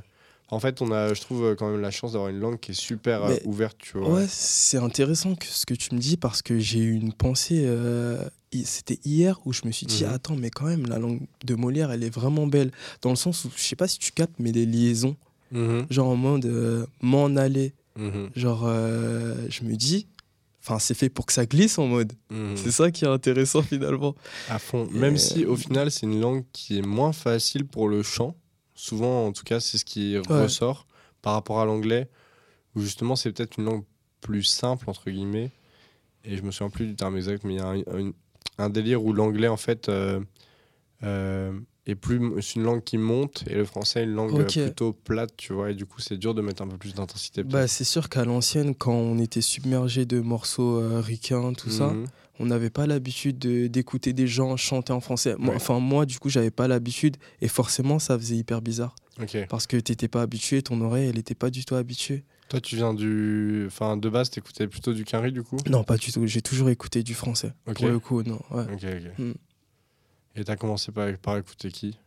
en fait, on a, je trouve, euh, quand même la chance d'avoir une langue qui est super euh, Mais- ouverte, tu vois. Ouais, c'est intéressant que ce que tu me dis parce que j'ai eu une pensée. euh, C'était hier où je me suis dit Mhm. attends, mais quand même, la langue de Molière, elle est vraiment belle. Dans le sens où, je sais pas si tu captes, mais les liaisons, Mhm, genre en mode euh, m'en aller. Mhm, Genre, euh, je me dis, enfin, c'est fait pour que ça glisse en mode. mhm. C'est ça qui est intéressant finalement. À fond. Même Et- si au final, c'est une langue qui est moins facile pour le chant. Souvent, en tout cas, c'est ce qui ressort par rapport à l'anglais, où justement, c'est peut-être une langue plus simple, entre guillemets. Et je me souviens plus du terme exact, mais il y a un, un- un délire où l'anglais, en fait, euh, est plus. C'est une langue qui monte, et le français est une langue euh, plutôt plate, tu vois. Et du coup, c'est dur de mettre un peu plus d'intensité. Bah, c'est sûr qu'à l'ancienne, quand on était submergé de morceaux euh, ricains, tout ça, Mhm. On n'avait pas l'habitude de- d'écouter des gens chanter en français. Moi, Ouais. Enfin, moi, du coup, j'avais pas l'habitude. Et forcément, ça faisait hyper bizarre. Parce que t'étais pas habitué, ton oreille, elle était pas du tout habituée. Toi, tu viens du. Enfin, de base, t'écoutais plutôt du Quinry, du coup? Non, pas du tout. J'ai toujours écouté du français. Ok. Pour le coup, non. Ouais. Ok, ok. Mm. Et t'as commencé par, par écouter qui?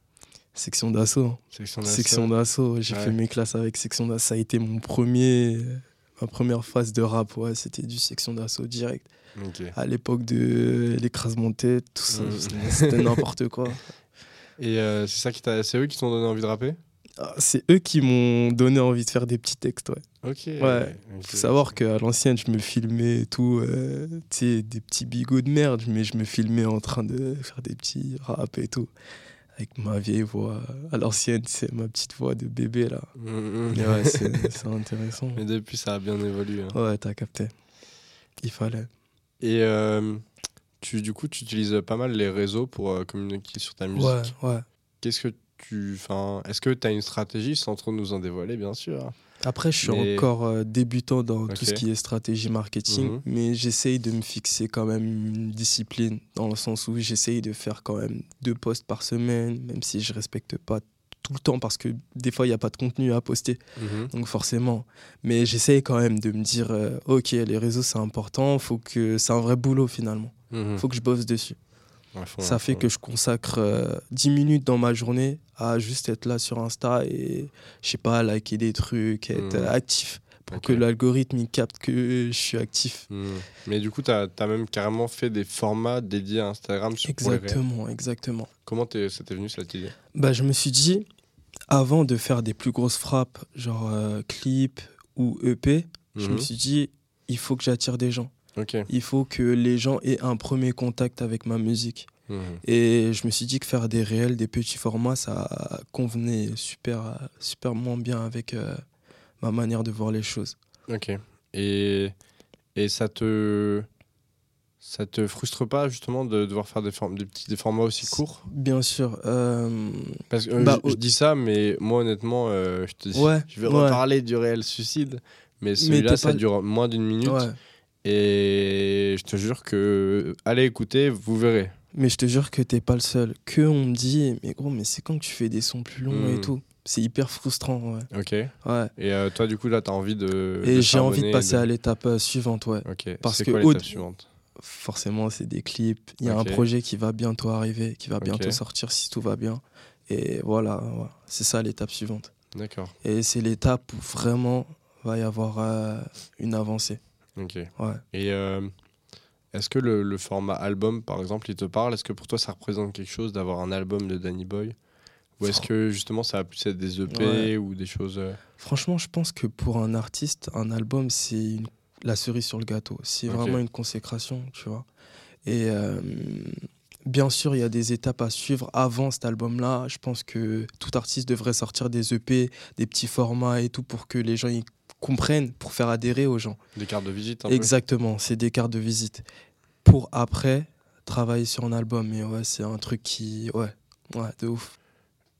Section d'assaut. Section d'assaut. J'ai Ouais. fait mes classes avec section d'assaut. Ça a été mon premier. Ma première phase de rap, ouais, c'était du section d'assaut direct. À l'époque de l'écrasement de tête, tout ça, Mm. c'était- n'importe quoi. [laughs] Et euh, c'est ça qui t'a. C'est eux qui t'ont donné envie de rapper? Ah, C'est eux qui m'ont donné envie de faire des petits textes, ouais. Ok. Ouais. Faut savoir qu'à l'ancienne, je me filmais et tout, euh, tu sais, des petits bigots de merde, mais je me filmais en train de faire des petits raps et tout. Avec ma vieille voix à l'ancienne, c'est ma petite voix de bébé là. Mm, mm. Mais ouais, c'est [laughs] c'est intéressant. Mais depuis, ça a bien évolué. hein. Ouais, t'as capté. Il fallait. Et euh, tu, du coup, tu utilises pas mal les réseaux pour euh, communiquer sur ta musique. Ouais, ouais. Qu'est-ce que tu. Enfin, est-ce que tu as une stratégie sans trop nous en dévoiler, bien sûr? Après, je suis Mais- encore euh, débutant dans tout ce qui est stratégie marketing, Mhm. mais j'essaye de me fixer quand même une discipline, dans le sens où j'essaye de faire quand même deux posts par semaine, même si je respecte pas tout le temps, parce que des fois, il n'y a pas de contenu à poster, Mhm. donc forcément. Mais j'essaye quand même de me dire, euh, ok, les réseaux, c'est important, faut que c'est un vrai boulot finalement, Mhm. faut que je bosse dessus. Ça fait que je consacre euh, 10 minutes dans ma journée à juste être là sur Insta et, je sais pas, liker des trucs, être euh, actif pour que l'algorithme capte que je suis actif. Mhm. Mais du coup, tu as, même carrément fait des formats dédiés à Instagram sur. Exactement, exactement. Comment t'es- ça t'est venu cette idée? Bah, je me suis dit, avant de faire des plus grosses frappes, genre euh, clip ou EP, je me Mhm. suis dit, il faut que j'attire des gens. Il faut que les gens aient un premier contact avec ma musique. Mhm. Et je me suis dit que faire des réels, des petits formats, ça convenait super, superment bien avec euh, ma manière de voir les choses. Ok. Et, et ça te. Ça te frustre pas justement de devoir faire des, des petits des formats aussi courts? Bien sûr. euh, Parce que euh, Bah, je, dis ça, mais moi honnêtement, euh, je te dis, Ouais, je vais ouais. reparler du réel suicide, mais celui-là ça pas- dure moins d'une minute ouais. Et je te jure que allez écouter, vous verrez. Mais je te jure que t'es pas le seul. Que on me dit, mais gros, mais c'est quand que tu fais des sons plus longs Hmm. et tout? C'est hyper frustrant, ouais. Ok. ouais. Et euh, toi du coup là t'as envie de. Et j'ai envie de passer à l'étape euh, suivante, ouais. Ok. parce que l'étape suivante? Forcément, c'est des clips. Il y a un projet qui va bientôt arriver, qui va bientôt sortir si tout va bien. Et voilà, voilà. c'est ça l'étape suivante. D'accord. Et c'est l'étape où vraiment va y avoir euh, une avancée. Ok. Ouais. Et euh, est-ce que le, le format album, par exemple, il te parle? Est-ce que pour toi, ça représente quelque chose d'avoir un album de Danny Boy? Ou est-ce que justement, ça va plus être des EP Ouais. ou des choses euh, Franchement, je pense que pour un artiste, un album, c'est la cerise sur le gâteau. C'est vraiment une consécration, tu vois. Et euh, bien sûr, il y a des étapes à suivre avant cet album-là. Je pense que tout artiste devrait sortir des EP, des petits formats et tout pour que les gens y comprennent, pour faire adhérer aux gens. des cartes de visite un Exactement, c'est des cartes de visite. Pour après travailler sur un album. Mais ouais, c'est un truc qui. Ouais, ouais, de ouf.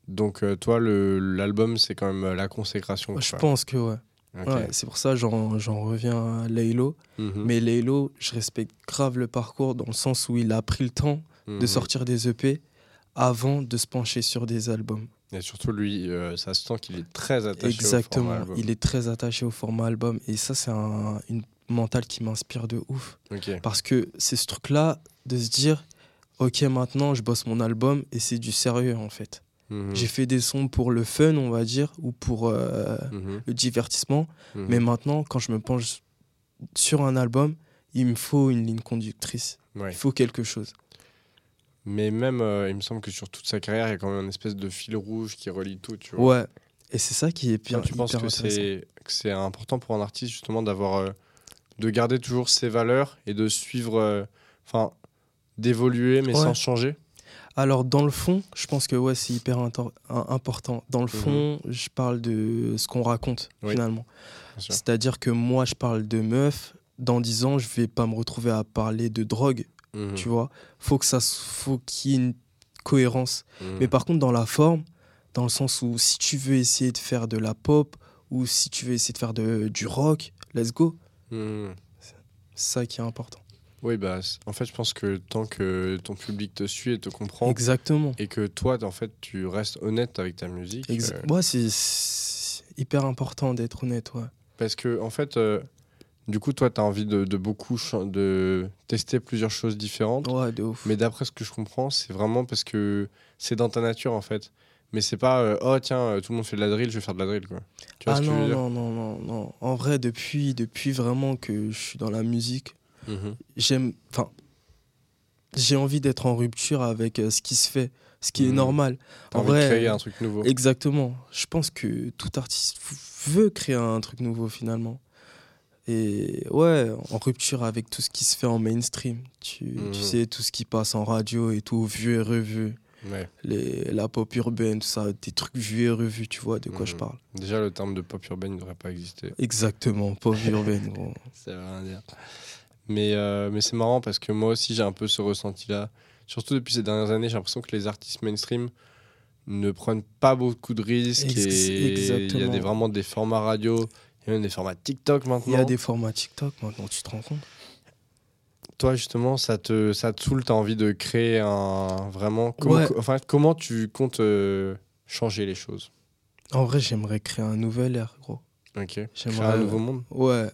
Donc, euh, toi, l'album, c'est quand même euh, la consécration. Je pense que ouais. C'est pour ça j'en j'en reviens à Laylo. Mhm. Mais Laylo, je respecte grave le parcours dans le sens où il a pris le temps de Mhm. sortir des EP avant de se pencher sur des albums. Et surtout, lui, euh, ça se sent qu'il est très attaché au Exactement, format album. il est très attaché au format album et ça c'est un, une mentale qui m'inspire de ouf Ok. parce que c'est ce truc là de se dire OK, maintenant je bosse mon album et c'est du sérieux en fait. Mhm. J'ai fait des sons pour le fun, on va dire ou pour euh, Mhm. le divertissement, Mhm. mais maintenant quand je me penche sur un album, il me faut une ligne conductrice. Ouais. Il faut quelque chose. Mais même, euh, il me semble que sur toute sa carrière, il y a quand même une espèce de fil rouge qui relie tout, tu vois. Ouais. Et c'est ça qui est bien. tu penses que c'est que c'est important pour un artiste justement d'avoir euh, de garder toujours ses valeurs et de suivre euh, enfin d'évoluer mais Ouais. sans changer? Alors, dans le fond, je pense que ouais, c'est hyper important. Dans le fond, je parle de ce qu'on raconte, Mhm. Oui. finalement. C'est-à-dire que moi, je parle de meuf. Dans 10 ans, je vais pas me retrouver à parler de drogue, Mhm. tu vois. Faut que ça, faut qu'il y ait une cohérence. Mhm. Mais par contre, dans la forme, dans le sens où si tu veux essayer de faire de la pop ou si tu veux essayer de faire de, du rock, let's go. Mhm. C'est ça qui est important. Oui, bah, en fait, je pense que tant que ton public te suit et te comprend, Exactement. et que toi, en fait, tu restes honnête avec ta musique. Ex- euh, Ouais, c'est hyper important d'être honnête, ouais. Parce que, en fait, euh, du coup, toi, tu as envie de, de beaucoup de tester plusieurs choses différentes. Ouais, de ouf. Mais d'après ce que je comprends, c'est vraiment parce que c'est dans ta nature, en fait. Mais c'est pas, euh, oh tiens, euh, tout le monde fait de la drill, je vais faire de la drill, quoi. Tu vois ah ce que je non, veux dire? non, non, non, non. En vrai, depuis, depuis vraiment que je suis dans la musique, Mhm. j'aime. Enfin, j'ai envie d'être en rupture avec euh, ce qui se fait, ce qui est Mhm. normal. En envie vrai, de créer un truc nouveau. Exactement. Je pense que tout artiste veut créer un truc nouveau finalement. Et ouais, en rupture avec tout ce qui se fait en mainstream. Tu, Mhm. tu sais, tout ce qui passe en radio et tout, vu et revu. Ouais. Les, la pop urbaine, tout ça, des trucs vus et revus, tu vois de quoi je Mhm. parle. Déjà, le terme de pop urbaine ne devrait pas exister. Exactement, pop [laughs] urbaine, gros. Ça veut rien dire. Mais, euh, mais c'est marrant parce que moi aussi, j'ai un peu ce ressenti-là. Surtout depuis ces dernières années, j'ai l'impression que les artistes mainstream ne prennent pas beaucoup de risques. Ex- et il y a des, vraiment des formats radio, il y a même des formats TikTok Il maintenant. y a des formats TikTok maintenant, tu te rends compte? Toi, justement, ça te, ça te saoule, tu as envie de créer un. Vraiment. Comment, Ouais. enfin, comment tu comptes euh, changer les choses? En vrai, j'aimerais créer un nouvel air, gros. Ok. Créer J'aimerais un nouveau monde? Ouais.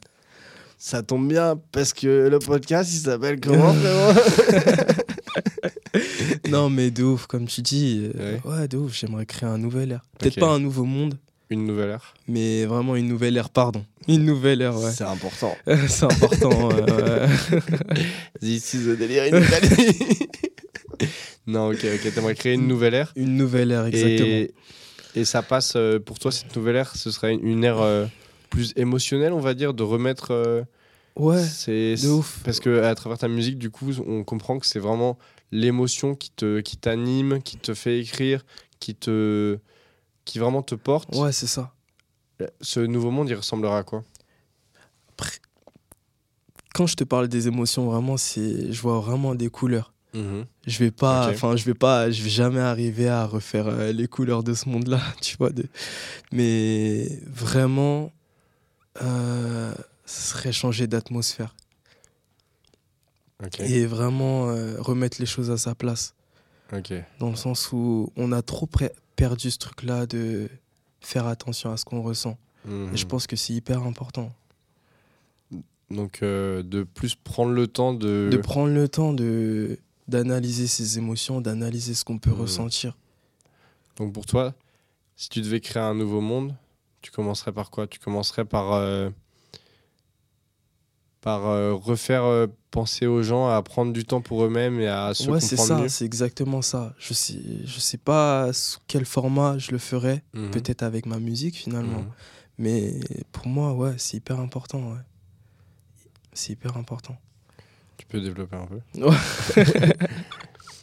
Ça tombe bien parce que le podcast, il s'appelle comment, [laughs] non, mais de ouf, comme tu dis. euh, Ouais. ouais. de ouf, j'aimerais créer un nouvel air. Peut-être pas un nouveau monde, Une nouvelle ère mais vraiment une nouvelle ère, pardon. Une nouvelle ère, ouais. C'est important. [laughs] C'est important. ouais, ouais. [laughs] This is the délire in Italy. [laughs] non, ok, ok. T'aimerais créer une nouvelle ère. Une nouvelle ère, exactement. Et, et ça passe, euh, pour toi, cette nouvelle ère, ce serait une ère euh, plus émotionnelle, on va dire, de remettre. euh, Ouais, c'est, ouf. Parce que à travers ta musique, du coup, on comprend que c'est vraiment l'émotion qui, te, qui t'anime, qui te fait écrire, qui, te, qui vraiment te porte. Ouais, c'est ça. Ce nouveau monde, il ressemblera à quoi? Quand je te parle des émotions, vraiment, c'est, je vois vraiment des couleurs. Mhm. Je vais pas, enfin, je vais pas, je vais jamais arriver à refaire euh, les couleurs de ce monde-là, [laughs] tu vois. De... Mais vraiment, euh, ce serait changer d'atmosphère et vraiment euh, remettre les choses à sa place. Dans le sens où on a trop perdu ce truc-là de faire attention à ce qu'on ressent. Mhm. Et je pense que c'est hyper important Donc, euh, de plus prendre le temps de. de prendre le temps de d'analyser ses émotions, d'analyser ce qu'on peut Mhm. ressentir. Donc pour toi, si tu devais créer un nouveau monde, tu commencerais par quoi? Tu commencerais par, euh, par euh, refaire euh, penser aux gens à prendre du temps pour eux-mêmes et à se ouais, c'est comprendre ça, mieux c'est exactement ça. Je sais, je sais pas sous quel format je le ferais, Mhm. peut-être avec ma musique finalement. Mhm. Mais pour moi, ouais, c'est hyper important. Ouais. C'est hyper important. Tu peux développer un peu [laughs]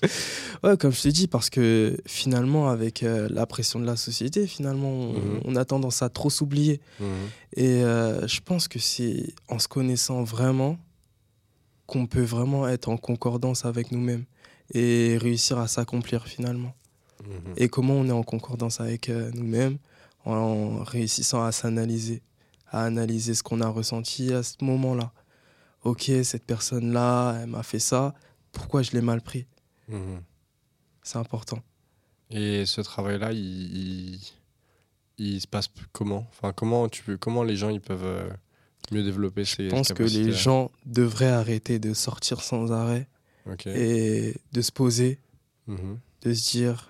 [laughs] Ouais, comme je t'ai dit, parce que finalement, avec euh, la pression de la société, finalement, on, Mhm. on a tendance à trop s'oublier. Mhm. Et euh, je pense que c'est en se connaissant vraiment qu'on peut vraiment être en concordance avec nous-mêmes et réussir à s'accomplir finalement. Mhm. Et comment on est en concordance avec euh, nous-mêmes en réussissant à s'analyser, à analyser ce qu'on a ressenti à ce moment-là. Ok, cette personne-là, elle m'a fait ça, pourquoi je l'ai mal pris? Mhm. C'est important. Et ce travail-là, il, il, il se passe comment? Enfin, comment tu comment les gens ils peuvent euh, mieux développer ces Je pense que les gens devraient arrêter de sortir sans arrêt et de se poser, Mhm. de se dire,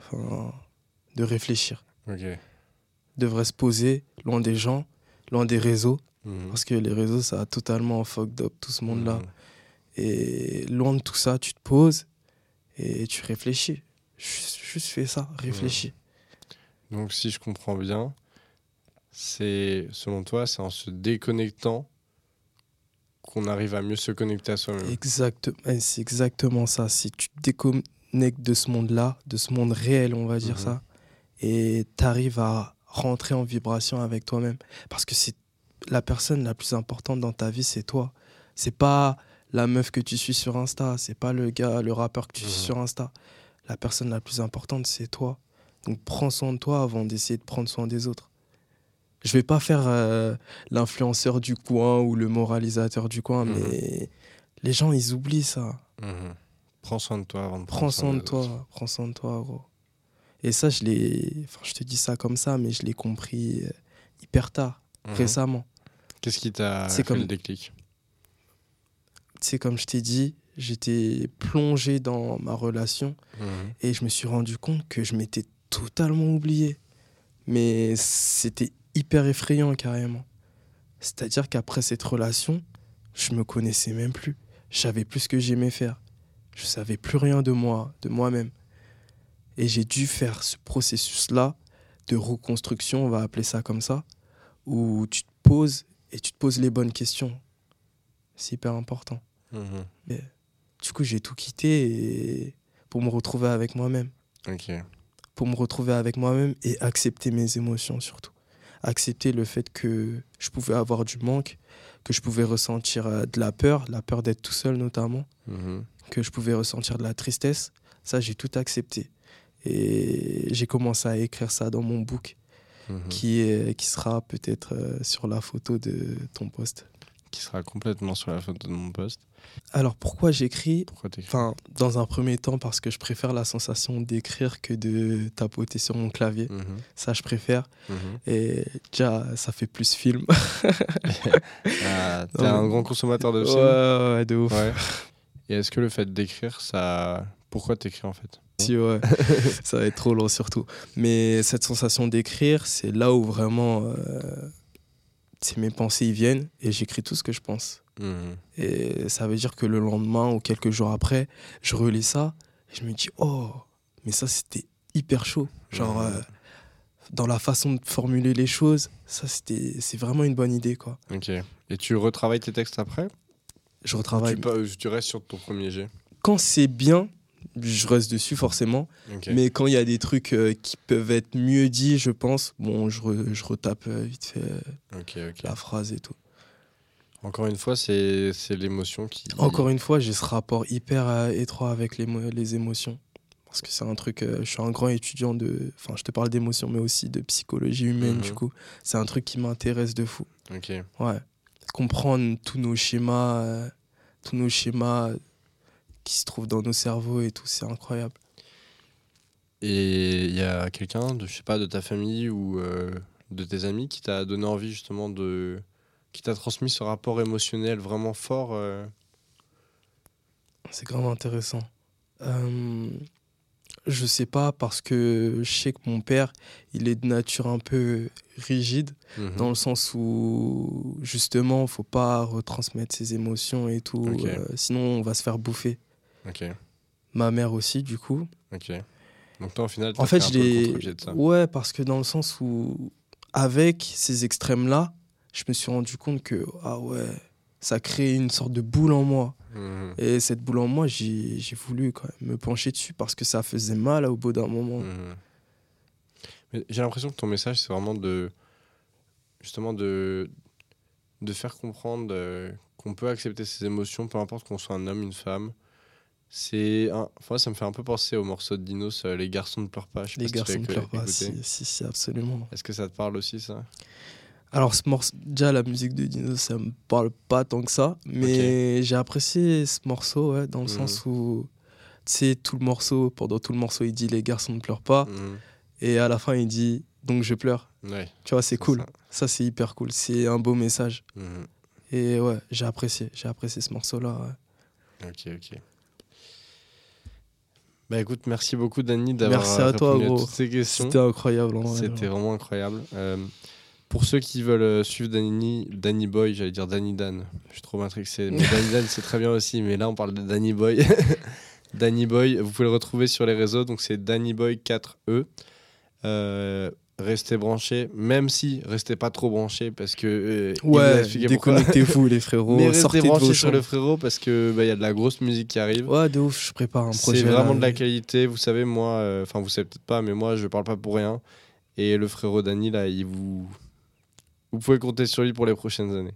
de réfléchir. Ok. Devraient se poser loin des gens, loin des réseaux, Mhm. parce que les réseaux, ça a totalement fucked up tout ce monde-là. Et loin de tout ça, tu te poses et tu réfléchis. Juste, juste fais ça, réfléchis. Donc, si je comprends bien, c'est, selon toi, c'est en se déconnectant qu'on arrive à mieux se connecter à soi-même. Exact, eh, c'est exactement ça. Si tu te déconnectes de ce monde-là, de ce monde réel, on va dire Mhm. ça, et tu arrives à rentrer en vibration avec toi-même. Parce que c'est la personne la plus importante dans ta vie, c'est toi. C'est pas la meuf que tu suis sur Insta, c'est pas le gars, le rappeur que tu suis Mhm. sur Insta. La personne la plus importante, c'est toi. Donc prends soin de toi avant d'essayer de prendre soin des autres. Je vais pas faire euh, l'influenceur du coin ou le moralisateur du coin, Mhm. mais Les gens, ils oublient ça. Mhm. Prends soin de toi avant de Prends prendre soin de autres. toi, prends soin de toi, gros. Et ça, je l'ai. Enfin, je te dis ça comme ça, mais je l'ai compris euh, hyper tard, récemment. Qu'est-ce qui t'a fait comme- le déclic? Sais, comme je t'ai dit, j'étais plongé dans ma relation Mhm. et je me suis rendu compte que je m'étais totalement oublié. Mais c'était hyper effrayant, carrément. C'est-à-dire qu'après cette relation, je me connaissais même plus. Je savais plus ce que j'aimais faire. Je savais plus rien de moi, de moi-même. Et j'ai dû faire ce processus-là de reconstruction, on va appeler ça comme ça, où tu te poses et tu te poses les bonnes questions. C'est hyper important. Mhm. Du coup, j'ai tout quitté et- pour me retrouver avec moi-même. Pour me retrouver avec moi-même et accepter mes émotions surtout. Accepter le fait que je pouvais avoir du manque, que je pouvais ressentir euh, de la peur, la peur d'être tout seul notamment, Mhm. que je pouvais ressentir de la tristesse. Ça, j'ai tout accepté. Et j'ai commencé à écrire ça dans mon book Mhm. qui, est, qui sera peut-être euh, sur la photo de ton poste. Qui sera complètement sur la photo de mon poste. Alors pourquoi j'écris Enfin, dans un premier temps, parce que je préfère la sensation d'écrire que de tapoter sur mon clavier. Mhm. Ça, je préfère. Mhm. Et déjà, ça fait plus film. [laughs] [laughs] Ah, T'es un grand consommateur de ouais, films ouais, de ouf. Ouais. [laughs] Et est-ce que le fait d'écrire, ça. Pourquoi t'écris en fait? Si, ouais. ça va être trop long surtout. Mais cette sensation d'écrire, c'est là où vraiment euh, c'est mes pensées y viennent et j'écris tout ce que je pense. Mhm. Et ça veut dire que le lendemain ou quelques jours après, je relis ça et je me dis oh, mais ça c'était hyper chaud. Genre Mhm. euh, dans la façon de formuler les choses, ça c'était c'est vraiment une bonne idée quoi. Ok. Et tu retravailles tes textes après? Je retravaille. tu, tu restes sur ton premier jet? Quand c'est bien, je reste dessus forcément. Mais quand il y a des trucs euh, qui peuvent être mieux dits, je pense, bon, je, re- je retape euh, vite fait euh, la phrase et tout. Encore une fois, c'est l'émotion qui. Encore une fois, j'ai ce rapport hyper étroit avec les, les émotions. Parce que c'est un truc, je suis un grand étudiant de. Enfin, je te parle d'émotions, mais aussi de psychologie humaine, Mhm. du coup. C'est un truc qui m'intéresse de fou. Ok. Ouais. Comprendre tous nos schémas, tous nos schémas qui se trouvent dans nos cerveaux et tout, c'est incroyable. Et il y a quelqu'un, de, je sais pas, de ta famille ou euh, de tes amis qui t'a donné envie justement de. qui t'a transmis ce rapport émotionnel vraiment fort euh, C'est grave intéressant. Euh, je sais pas parce que je sais que mon père, il est de nature un peu rigide mhm. dans le sens où justement, faut pas retransmettre ses émotions et tout, euh, sinon on va se faire bouffer. Ok, Ma mère aussi, du coup. ok. Donc toi, au final, En fait, fait, je un peu le l'ai. contre-pied de ça. Ouais, parce que dans le sens où, avec ces extrêmes-là, je me suis rendu compte que, ah ouais, ça crée une sorte de boule en moi. Mhm. Et cette boule en moi, j'ai voulu quand même me pencher dessus parce que ça faisait mal au bout d'un moment. Mhm. J'ai l'impression que ton message, c'est vraiment de. Justement, de. de faire comprendre euh, qu'on peut accepter ses émotions, peu importe qu'on soit un homme, une femme. C'est. un- Enfin, ça me fait un peu penser au morceau de Dinos, euh, Les garçons ne pleurent pas. Je sais Les pas garçons ne pleurent pas, si, si, si, absolument. Est-ce que ça te parle aussi, ça? Alors, ce morceau, déjà, la musique de Dino, ça me parle pas tant que ça, mais j'ai apprécié ce morceau, ouais, dans le Mhm. sens où, tu sais, tout le morceau, pendant tout le morceau, il dit Les garçons ne pleurent pas, Mhm. et à la fin, il dit Donc je pleure. Ouais. Tu vois, c'est cool. ça. Ça, c'est hyper cool. C'est un beau message. Mhm. Et ouais, j'ai apprécié. J'ai apprécié ce morceau-là. ouais. Ok, ok. Bah écoute, merci beaucoup Dani d'avoir Merci à toi, répondu gros. toutes ces questions. C'était incroyable. vrai. C'était vraiment incroyable. Euh, pour ceux qui veulent euh, suivre Danny, Danny Boy, j'allais dire Danny Dan, je suis trop matrixé. Mais Danny Dan, c'est très bien aussi, mais là on parle de Danny Boy. [laughs] Danny Boy, vous pouvez le retrouver sur les réseaux, donc c'est Danny Boy 4E. Euh, restez branchés, même si restez pas trop branchés parce que. euh, Ouais, déconnectez-vous, [laughs] les frérots. Mais restez branchés sur le frérot parce que bah, il y a de la grosse musique qui arrive. Ouais, de ouf. Je prépare un projet. C'est vraiment là, de la qualité. Vous savez, moi, euh, enfin, vous savez peut-être pas, mais moi, je parle pas pour rien. Et le frérot Dani, là, il vous. Vous pouvez compter sur lui pour les prochaines années.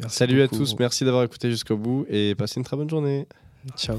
Merci Salut à tous, gros. merci d'avoir écouté jusqu'au bout et passez une très bonne journée. Ciao.